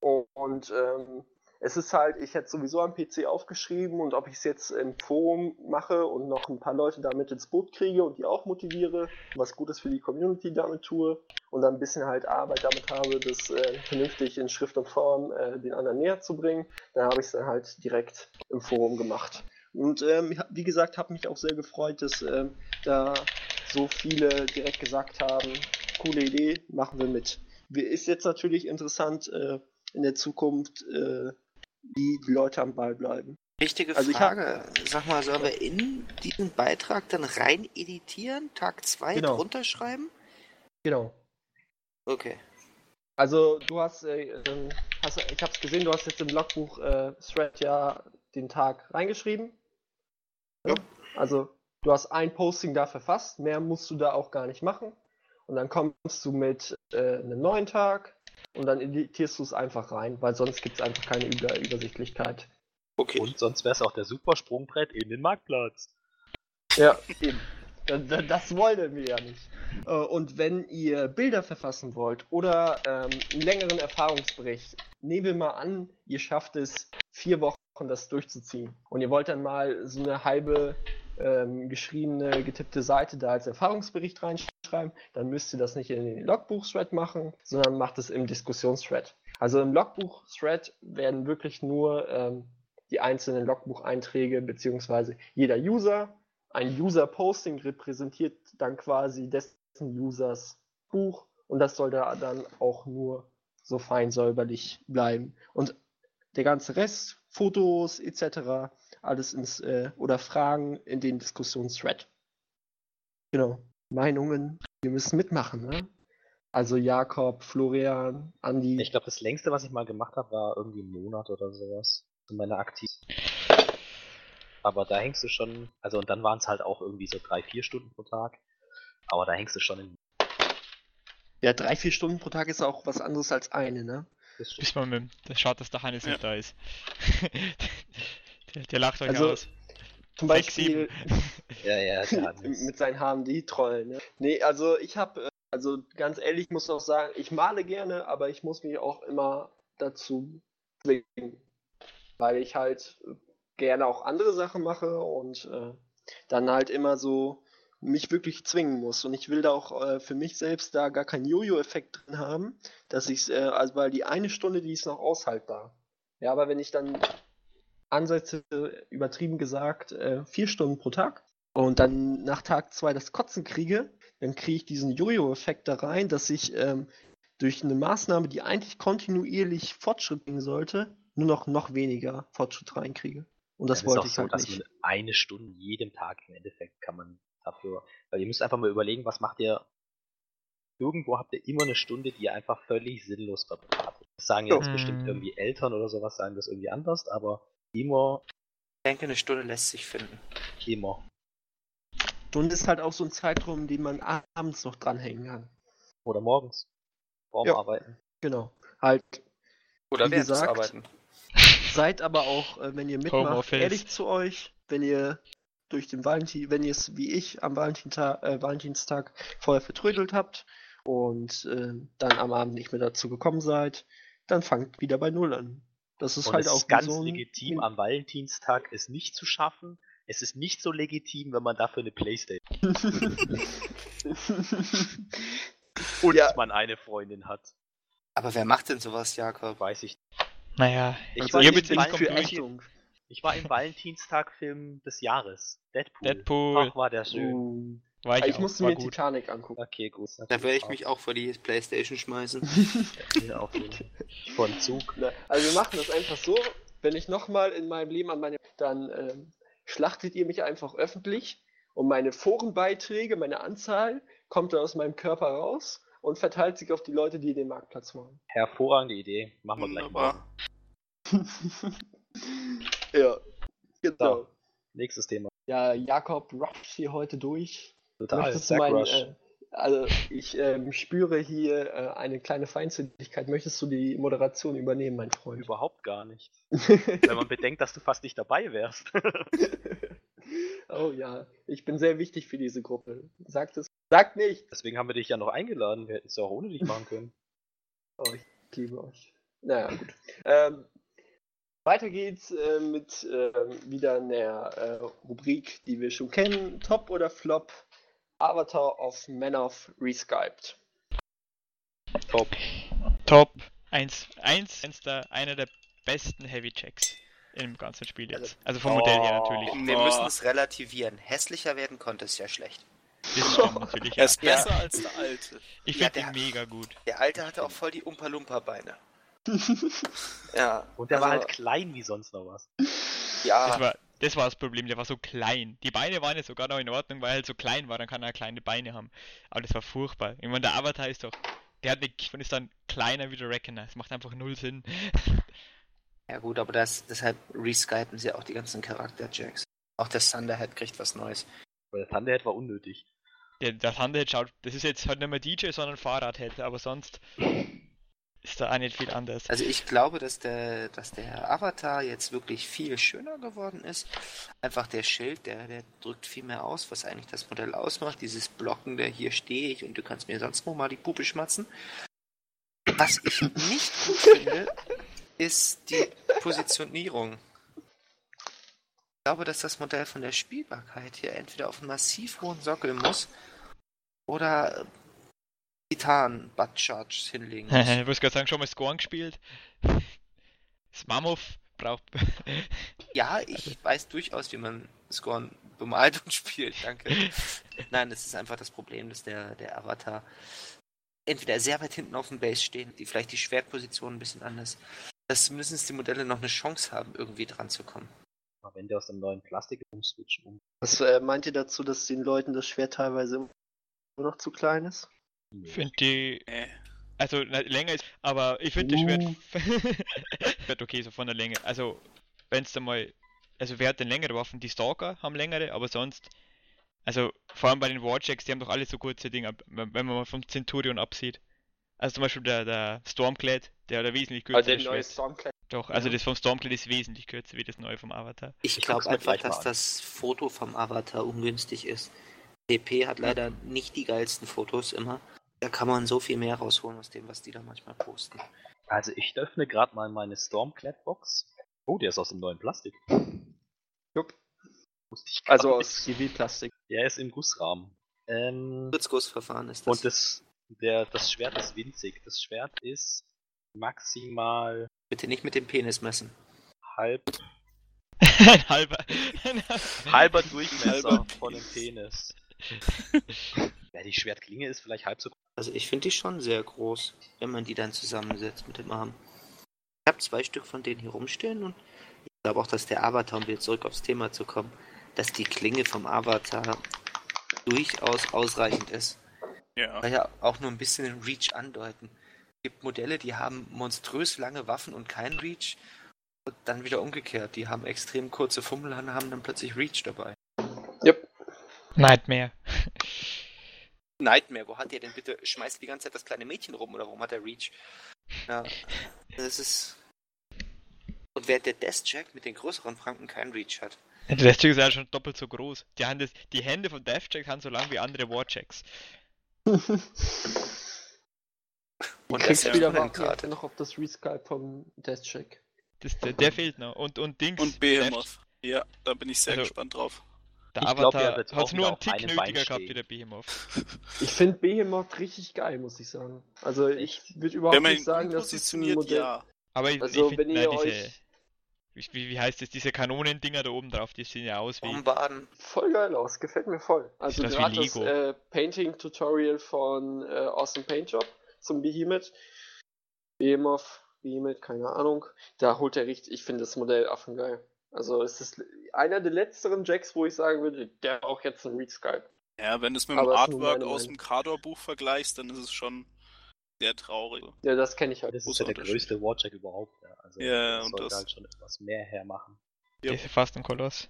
Und ähm, es ist halt, ich hätte sowieso am PC aufgeschrieben und ob ich es jetzt im Forum mache und noch ein paar Leute damit ins Boot kriege und die auch motiviere, was Gutes für die Community damit tue und dann ein bisschen halt Arbeit damit habe, das äh, vernünftig in Schrift und Form äh, den anderen näher zu bringen, dann habe ich es dann halt direkt im Forum gemacht. Und ähm, wie gesagt, habe mich auch sehr gefreut, dass ähm, da so viele direkt gesagt haben, coole Idee, machen wir mit. Ist jetzt natürlich interessant äh, in der Zukunft, äh, die Leute am Ball bleiben. Richtige Also Frage. Sag mal, sollen wir in diesen Beitrag dann rein editieren, Tag 2 Genau. drunter schreiben? Genau. Okay. Also du hast, äh, ähm, hast ich habe es gesehen, du hast jetzt im Logbuch äh, Thread ja den Tag reingeschrieben. Ja. Also du hast ein Posting da verfasst, mehr musst du da auch gar nicht machen. Und dann kommst du mit äh, einem neuen Tag und dann editierst du es einfach rein, weil sonst gibt es einfach keine Über Übersichtlichkeit. Okay. Und sonst wäre es auch der super Sprungbrett in den Marktplatz. Ja, eben. Da- da- Das wollen wir ja nicht. Äh, Und wenn ihr Bilder verfassen wollt oder ähm, einen längeren Erfahrungsbericht, nehmen wir mal an, ihr schafft es, vier Wochen das durchzuziehen. Und ihr wollt dann mal so eine halbe ähm, geschriebene, getippte Seite da als Erfahrungsbericht reinschreiben, dann müsst ihr das nicht in den Logbuch-Thread machen, sondern macht es im Diskussionsthread. Also im Logbuch-Thread werden wirklich nur ähm, die einzelnen Logbucheinträge beziehungsweise jeder User ein User-Posting repräsentiert dann quasi dessen Users Buch und das soll da dann auch nur so fein säuberlich bleiben. Und der ganze Rest, Fotos etc., alles ins, äh, oder Fragen in den Diskussionsthread. Genau. Meinungen, wir müssen mitmachen, ne? Also Jakob, Florian, Andi. Ich glaube, das längste, was ich mal gemacht habe, war irgendwie ein Monat oder sowas. In meiner Aktiv. Aber da hängst du schon, also und dann waren es halt auch irgendwie so drei, vier Stunden pro Tag. Aber da hängst du schon in. Ja, drei, vier Stunden pro Tag ist auch was anderes als eine, ne? Das Bis man mit das schaut, dass der Hannes nicht da ist. der, der lacht euch Also, aus. Zum Beispiel Ja, ja, mit seinen HMD-Trollen. Ne? Nee, also ich habe, also ganz ehrlich, ich muss auch sagen, ich male gerne, aber ich muss mich auch immer dazu zwingen, weil ich halt gerne auch andere Sachen mache und äh, dann halt immer so mich wirklich zwingen muss. Und ich will da auch äh, für mich selbst da gar keinen Jojo-Effekt drin haben, dass ich äh, also weil die eine Stunde, die ist noch aushaltbar. Ja, aber wenn ich dann ansetze, übertrieben gesagt, äh, vier Stunden pro Tag und dann nach Tag zwei das Kotzen kriege, dann kriege ich diesen Jojo-Effekt da rein, dass ich ähm, durch eine Maßnahme, die eigentlich kontinuierlich Fortschritt bringen sollte, nur noch noch weniger Fortschritt reinkriege. Und das Ja, wollte ist auch ich so, halt dass nicht. man eine Stunde jedem Tag im Endeffekt kann man dafür. Weil ihr müsst einfach mal überlegen, was macht ihr. Irgendwo habt ihr immer eine Stunde, die ihr einfach völlig sinnlos verbratet. Das sagen Ja. jetzt bestimmt Hm. irgendwie Eltern oder sowas, sagen das irgendwie anders, aber immer, Ich denke, eine Stunde lässt sich finden. immer. Und ist halt auch so ein Zeitraum, den man abends noch dranhängen kann. Oder morgens. Vorm Ja. Arbeiten. Genau. Halt, Oder Wie gesagt, Arbeiten. seid aber auch, äh, wenn ihr mitmacht, ehrlich zu euch, wenn ihr durch den Valentin, wenn ihr es wie ich am Valentinstag, äh, Valentinstag vorher vertrödelt habt und äh, dann am Abend nicht mehr dazu gekommen seid, dann fangt wieder bei Null an. Das ist Und halt es auch ist ganz so legitim, am Valentinstag es nicht zu schaffen. Es ist nicht so legitim, wenn man dafür eine Playstation und Ja. man eine Freundin hat. Aber wer macht denn sowas, Jakob? Weiß ich. Naja, Ich Also war, im Ächtung. ich war im Valentinstag-Film des Jahres. Deadpool. Deadpool. Ach, war der schön. Uh, war ich, ich auch, musste war mir gut. Titanic angucken. Okay, gut. Da werde ich mich auch vor die Playstation schmeißen. Ja, auf jeden. Von Zug. Ne, Also wir machen das einfach so, wenn ich nochmal in meinem Leben an meine, dann ähm, schlachtet ihr mich einfach öffentlich und meine Forenbeiträge, meine Anzahl, kommt dann aus meinem Körper raus und verteilt sich auf die Leute, die den Marktplatz machen. Hervorragende Idee. Machen wir gleich mal. Ja, genau. So. Nächstes Thema. Ja, Jakob rusht hier heute durch. Total. Möchtest du Zack mein, äh, also ich ähm, spüre hier äh, eine kleine Feindseligkeit. Möchtest du die Moderation übernehmen, mein Freund? Überhaupt gar nicht. Wenn man bedenkt, dass du fast nicht dabei wärst. oh ja, ich bin sehr wichtig für diese Gruppe. Sagt es. Sagt nicht. Deswegen haben wir dich ja noch eingeladen. Wir hätten es ja auch ohne dich machen können. Oh, ich liebe euch. Naja, gut. Ähm, Weiter geht's äh, mit äh, wieder einer äh, Rubrik, die wir schon kennen. Top oder Flop? Avatar of Manoff Reskyped. Top. Top. Eins, eins, eins der, einer der besten Heavy Checks im ganzen Spiel jetzt. Also vom Modell her natürlich. Wir Boah. müssen es relativieren. Hässlicher werden konnte es ja schlecht. Das stimmt natürlich. Er Ja. ist besser als der alte. Ich Ja, finde den mega gut. Der alte hatte auch voll die Umpa-Lumpa-Beine. ja. Und der war also, halt klein wie sonst noch was. Ja, Das war, das Problem, der war so klein. Die Beine waren ja sogar noch in Ordnung, weil er halt so klein war, dann kann er kleine Beine haben. Aber das war furchtbar. Ich meine, der Avatar ist doch, der hat eine Kick und ist dann kleiner wie der Reckoner. Das macht einfach null Sinn. ja gut, aber das, deshalb reskypen sie auch die ganzen Charakter-Jacks. Auch der Thunderhead kriegt was Neues. Aber der Thunderhead war unnötig. Der, der Thunderhead schaut, das ist jetzt halt nicht mehr DJ, sondern Fahrradhead, aber sonst ist da auch nicht viel anders. Also ich glaube, dass der, dass der Avatar jetzt wirklich viel schöner geworden ist. Einfach der Schild, der, der drückt viel mehr aus, was eigentlich das Modell ausmacht. Dieses Blocken, der hier stehe ich und du kannst mir sonst noch mal die Puppe schmatzen. Was ich nicht gut finde, ist die Positionierung. Ich glaube, dass das Modell von der Spielbarkeit hier entweder auf einen massiv hohen Sockel muss oder Titan Butt Charge hinlegen muss. ich muss gerade sagen, schon mal Scorn gespielt. Smamov braucht. Ja, ich weiß durchaus, wie man Scorn bemalt und spielt, danke. Nein, es ist einfach das Problem, dass der, der Avatar entweder sehr weit hinten auf dem Base stehen, die vielleicht die Schwertposition ein bisschen anders, dass zumindest die Modelle noch eine Chance haben, irgendwie dran zu kommen. Aber wenn der aus dem neuen Plastik umswitchen um. Was äh, meint ihr dazu, dass den Leuten das Schwert teilweise immer noch zu klein ist? Finde die. Äh, Also na, länger ist, aber ich finde das Schwert. Uh. Schwert okay, so von der Länge. Also, wenn es da mal. Also, wer hat denn längere Waffen? Die Stalker haben längere, aber sonst. Also, vor allem bei den Warjacks, die haben doch alle so kurze Dinge, wenn man mal vom Centurion absieht. Also zum Beispiel der, der Stormclad, der hat wesentlich Aber kürzeres der neue. Stormclad. Doch, also das vom Stormclad ist wesentlich kürzer wie das neue vom Avatar. Ich Ich glaube einfach, dass das Foto vom Avatar ungünstig ist. DP hat leider nicht die geilsten Fotos immer. Da kann man so viel mehr rausholen aus dem, was die da manchmal posten. Also ich öffne gerade mal meine Stormclad-Box. Oh, der ist aus dem neuen Plastik. Jupp. Also aus GW-Plastik. Der ist im Gussrahmen. Ähm, Spritzgussverfahren ist das. und das, der, das Schwert ist winzig. Das Schwert ist maximal Bitte nicht mit dem Penis messen. halb, Ein halber. halber Durchmesser Halber von dem Penis. ja, die Schwertklinge ist vielleicht halb so groß. Also ich finde die schon sehr groß, wenn man die dann zusammensetzt mit dem Arm. Ich habe zwei Stück von denen hier rumstehen und ich glaube auch, dass der Avatar, um wieder zurück aufs Thema zu kommen, dass die Klinge vom Avatar durchaus ausreichend ist. ja. Weil ja auch nur ein bisschen den Reach andeuten. Es gibt Modelle, die haben monströs lange Waffen und keinen Reach. Und dann wieder umgekehrt. Die haben extrem kurze Fummel und haben dann plötzlich Reach dabei. Nightmare. Nightmare, wo hat der denn bitte? Schmeißt die ganze Zeit das kleine Mädchen rum oder warum hat er Reach? Ja, das ist. Und während der Deathjack mit den größeren Franken keinen Reach hat. Der Deathjack ist ja schon doppelt so groß. Die, haben das, die Hände von Deathjack haben so lang wie andere Warjacks. Und kriegst ist wieder gerade. noch auf das Reskype vom Deathcheck. Das, der, der fehlt noch. Und, und Dings. Und Behemoth. Ja, da bin ich sehr Also- gespannt drauf. Der Ich glaub, Avatar wird hat es nur einen Tick nötiger gehabt wie der Behemoth. Ich finde Behemoth richtig geil, muss ich sagen. Also ich würde überhaupt Wenn man nicht sagen, dass es ein Modell... ja. Aber ich, Also, ich wenn finde ihr diese. euch- Wie, wie heißt das? Diese Kanonendinger da oben drauf, die sehen ja aus wie. Bombarden. Voll geil aus, gefällt mir voll. Also gerade das Lego. äh, Painting-Tutorial von äh, Awesome Paint Job zum Behemoth. Behemoth, Behemoth, keine Ahnung. Da holt er richtig, ich finde das Modell affengeil. Also es ist einer der letzteren Jacks, wo ich sagen würde, der braucht jetzt einen Reskype. Ja, wenn du es mit dem Aber Artwork aus dem Kador-Buch vergleichst, dann ist es schon sehr traurig. Ja, das kenne ich halt. Das ist ja der größte Warjack überhaupt. Ja. Also Ja, das und sollte das- halt schon etwas mehr hermachen. Ja. Der ist ja fast ein Koloss.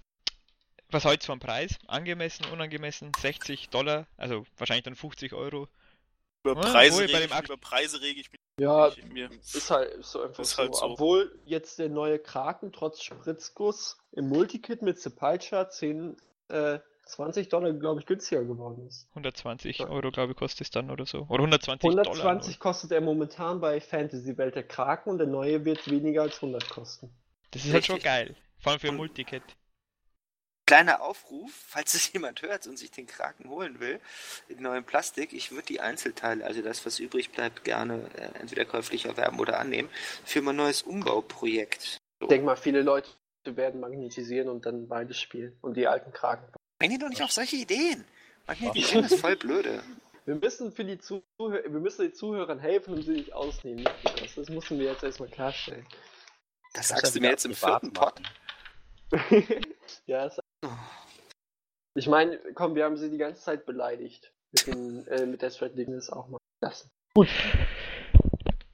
Was heute vom Preis? Angemessen, unangemessen? 60 Dollar? Also wahrscheinlich dann 50 Euro. Über Ja, Preise, obwohl, rege bei ich, dem Akt- über Preise rege ich mich Ja, ist halt ist so einfach Ist so. halt so. Obwohl jetzt der neue Kraken trotz Spritzguss im Multikit mit Sepulcher 10, äh, 20 Dollar, glaube ich, günstiger geworden ist. 120 Ja. Euro, glaube ich, kostet es dann oder so. Oder 120 Dollar. 120 kostet er momentan bei Fantasy Welt der Kraken und der neue wird weniger als 100 kosten. Das ist halt schon Richtig. geil. Vor allem für Multicat. Kleiner Aufruf, falls es jemand hört und sich den Kraken holen will, in neuem Plastik, ich würde die Einzelteile, also das, was übrig bleibt, gerne äh, entweder käuflich erwerben oder annehmen, für mein neues Umbauprojekt. Ich denke mal, viele Leute werden magnetisieren und dann beides spielen und die alten Kragen. Bring ihr doch nicht auf solche Ideen! Magnetisieren ist voll blöde. Wir müssen für die Zuhörer, wir müssen den Zuhörern helfen und sie nicht ausnehmen. Niklas. Das müssen wir jetzt erstmal klarstellen. Das Muss sagst du mir jetzt im vierten Pod. ja, Oh. Ich meine, komm, wir haben sie die ganze Zeit beleidigt. Mit, den, äh, mit der Thread das auch mal lassen. Gut.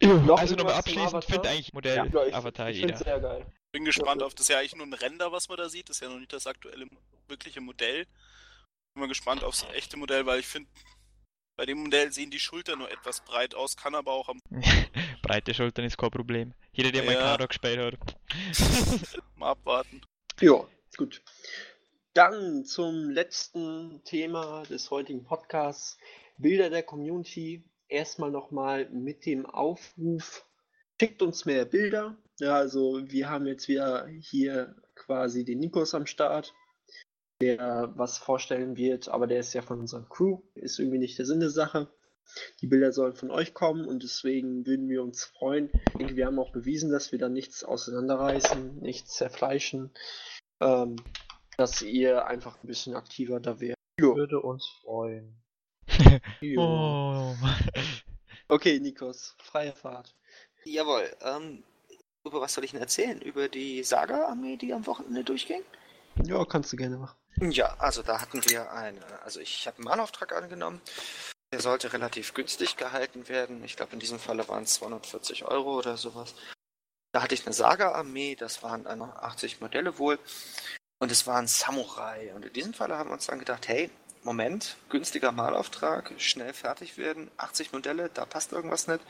Noch also nochmal abschließend, finde eigentlich Modell Ja, ich, Avatar ich jeder. sehr geil. Bin gespannt auf das ist ja eigentlich nur ein Render, was man da sieht. Das ist ja noch nicht das aktuelle wirkliche Modell. Bin mal gespannt aufs echte Modell, weil ich finde, bei dem Modell sehen die Schultern nur etwas breit aus, kann aber auch am Breite Schultern ist kein Problem. Jeder, der mal Ja. Karo gespielt hat. mal abwarten. Ja, gut. Dann zum letzten Thema des heutigen Podcasts. Bilder der Community. Erstmal nochmal mit dem Aufruf, schickt uns mehr Bilder. Ja, also wir haben jetzt wieder hier quasi den Nikos am Start, der was vorstellen wird, aber der ist ja von unserer Crew, ist irgendwie nicht der Sinn der Sache. Die Bilder sollen von euch kommen und deswegen würden wir uns freuen. Ich denke, wir haben auch bewiesen, dass wir da nichts auseinanderreißen, nichts zerfleischen ähm, dass ihr einfach ein bisschen aktiver da wärt. Würde uns freuen. oh. Okay, Nikos, freie Fahrt. Jawohl, ähm, über was soll ich denn erzählen? Über die Saga-Armee, die am Wochenende durchging? Ja, kannst du gerne machen. Ja, also da hatten wir eine, also ich habe einen Mahnauftrag angenommen. Der sollte relativ günstig gehalten werden. Ich glaube, in diesem Falle waren es 240 Euro oder sowas. Da hatte ich eine Saga-Armee, das waren dann noch 80 Modelle wohl. Und es waren Samurai. Und in diesem Falle haben wir uns dann gedacht, hey, Moment, günstiger Malauftrag, schnell fertig werden, 80 Modelle, da passt irgendwas nicht.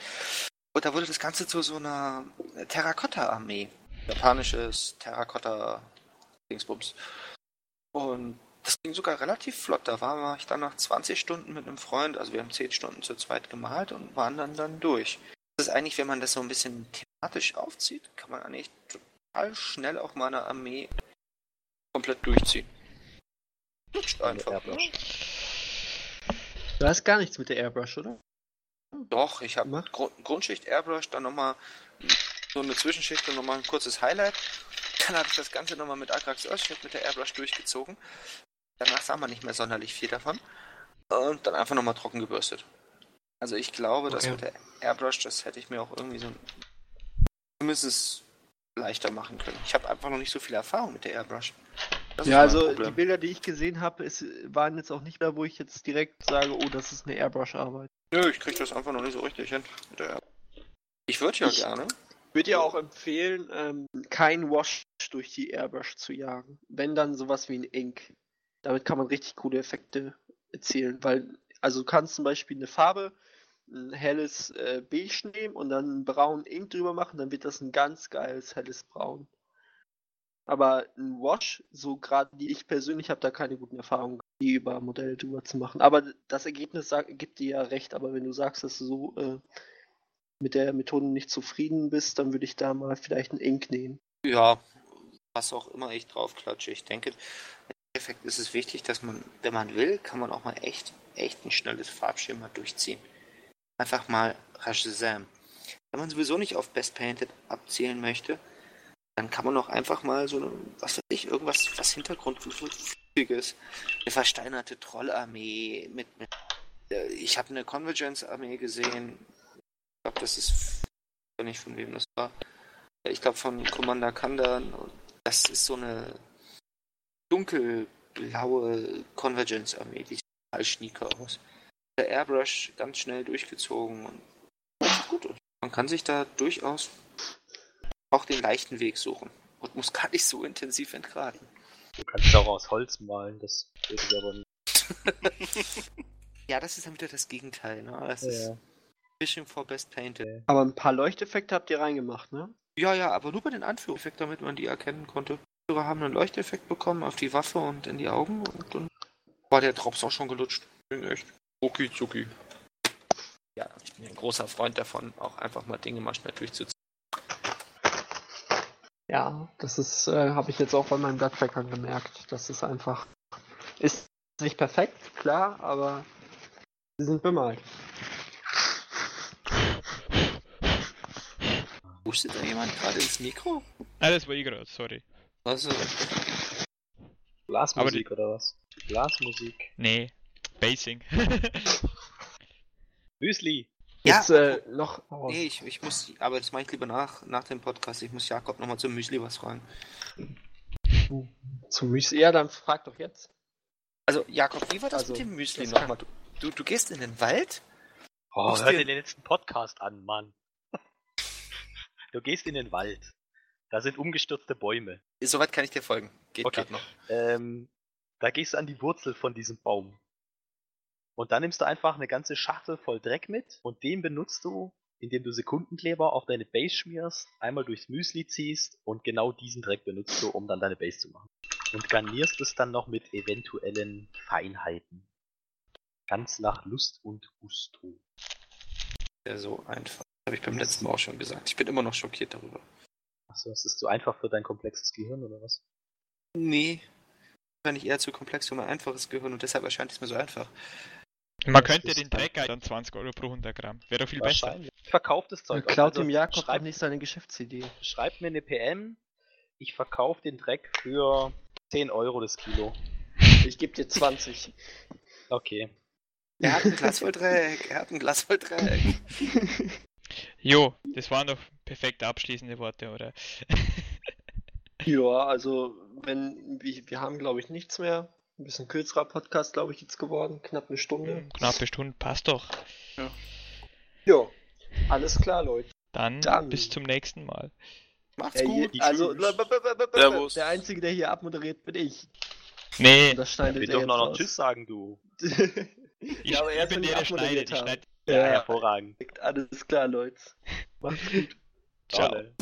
Und da wurde das Ganze zu so einer Terrakotta-Armee. Japanisches Terrakotta-Dingsbums. Und das ging sogar relativ flott. Da war ich dann nach 20 Stunden mit einem Freund, also wir haben 10 Stunden zu zweit gemalt und waren dann dann durch. Das ist eigentlich, wenn man das so ein bisschen thematisch aufzieht, kann man eigentlich total schnell auch mal eine Armee komplett durchziehen. Einfach. Du hast gar nichts mit der Airbrush, oder? Doch, ich habe. Grund Grundschicht Airbrush, dann nochmal so eine Zwischenschicht und nochmal ein kurzes Highlight. Dann habe ich das Ganze nochmal mit Agrax Earthship mit der Airbrush durchgezogen. Danach sah man nicht mehr sonderlich viel davon. Und dann einfach nochmal trocken gebürstet. Also ich glaube, das Okay. mit der Airbrush, das hätte ich mir auch irgendwie so zumindest leichter machen können. Ich habe einfach noch nicht so viel Erfahrung mit der Airbrush. Das ja, also die. Bilder, die ich gesehen habe, waren jetzt auch nicht da, wo ich jetzt direkt sage, oh, das ist eine Airbrush-Arbeit. Nö, ich krieg das einfach noch nicht so richtig hin. Ich würde ja Ich- gerne. würde ja auch empfehlen, ähm, kein Wash durch die Airbrush zu jagen. Wenn dann sowas wie ein Ink. Damit kann man richtig coole Effekte erzielen, weil, also du kannst zum Beispiel eine Farbe, ein helles äh, Beige nehmen und dann einen braunen Ink drüber machen, dann wird das ein ganz geiles helles Braun. Aber ein Wash, so gerade die ich persönlich habe da keine guten Erfahrungen, die über Modelle drüber zu machen. Aber das Ergebnis sagt, gibt dir ja recht, aber wenn du sagst, dass du so äh, mit der Methode nicht zufrieden bist, dann würde ich da mal vielleicht einen Ink nehmen. Ja, was auch immer ich draufklatsche. Ich denke, im Endeffekt ist es wichtig, dass man, wenn man will, kann man auch mal echt, echt ein schnelles Farbschema durchziehen. Einfach mal Rashazam. Wenn man sowieso nicht auf Best Painted abzielen möchte, dann kann man auch einfach mal so was weiß ich, irgendwas, was Hintergrundflüssiges. Eine versteinerte Trollarmee mit, mit äh, ich habe eine Convergence-Armee gesehen. Ich glaube, das ist, ich nicht von wem das war. Ich glaube von Commander Kandan. Das ist so eine dunkelblaue Convergence-Armee, die sieht total schnieke aus. Der Airbrush ganz schnell durchgezogen und gut. Man kann sich da durchaus auch den leichten Weg suchen und muss gar nicht so intensiv entgraden. Du kannst auch aus Holz malen, das würde ich aber nicht. Ja, das ist dann wieder das Gegenteil. Ne? Das ist Ja. Fishing for Best Painted. Aber ein paar Leuchteffekte habt ihr reingemacht, ne? Ja, ja, aber nur bei den Anführungseffekten, damit man die erkennen konnte. Wir haben einen Leuchteffekt bekommen auf die Waffe und in die Augen und dann war der Drops auch schon gelutscht. Ging echt. Okay, zucki. Ja, ich bin ein großer Freund davon, auch einfach mal Dinge mal schnell durchzuziehen. Ja, das ist, äh, habe ich jetzt auch bei meinen Bloodtrackern gemerkt. Das ist einfach. Ist nicht perfekt, klar, aber sie sind bemalt. Hustet da jemand gerade ins Mikro? Ah, das war ich gerade, sorry. Also, Blasmusik oder was? Blasmusik. Nee, Basing. Müsli. Ja, Jetzt äh, noch. Oh, nee, ich, ich muss, aber das mache ich lieber nach, nach dem Podcast. Ich muss Jakob nochmal zum Müsli was fragen. zum Müsli. Ja, dann frag doch jetzt. Also, Jakob, wie war das Also, mit dem Müsli nochmal? Du, du, du gehst in den Wald? Oh, hör dir- den letzten Podcast an, Mann. Du gehst in den Wald. Da sind umgestürzte Bäume. Soweit kann ich dir folgen. Geht Okay. noch. Ähm, da gehst du an die Wurzel von diesem Baum. Und dann nimmst du einfach eine ganze Schachtel voll Dreck mit und den benutzt du, indem du Sekundenkleber auf deine Base schmierst, einmal durchs Müsli ziehst und genau diesen Dreck benutzt du, um dann deine Base zu machen. Und garnierst es dann noch mit eventuellen Feinheiten. Ganz nach Lust und Gusto. Ja, so einfach. Habe ich beim letzten Mal auch schon gesagt. Ich bin immer noch schockiert darüber. Achso, ist das zu einfach für dein komplexes Gehirn oder was? Nee. Wahrscheinlich eher zu komplex für mein einfaches Gehirn und deshalb erscheint es mir so einfach. Man könnte den Dreck dann 20 Euro pro 100 Gramm. Wäre doch viel besser. Verkauft das Zeug. Klaut Also dem Jakob doch schreib, nicht seine Geschäftsidee. schreib mir eine PM. Ich verkaufe den Dreck für 10 Euro das Kilo. Ich gebe dir 20. Okay. Er hat ein Glas voll Dreck. Er hat ein Glas voll Dreck. Jo, das waren doch perfekte abschließende Worte, oder? Ja, also, wenn, wir, wir haben, glaube ich, nichts mehr. Ein bisschen kürzerer Podcast, glaube ich, jetzt geworden. Knapp eine Stunde. Knappe Stunde, passt doch. Ja, alles klar, Leute. Dann, Dann. bis zum nächsten Mal. Macht's hier, gut. also, Servus. der Einzige, der hier abmoderiert, bin ich. Nee, das Ich schneidet will er doch jetzt noch, noch. Tschüss sagen, du. ich, Ja, aber ich erst, bin ich der, der schneidet. Ich schneid Ja, Ja, hervorragend. alles klar, Leute. Macht's gut. Ciao. Tolle.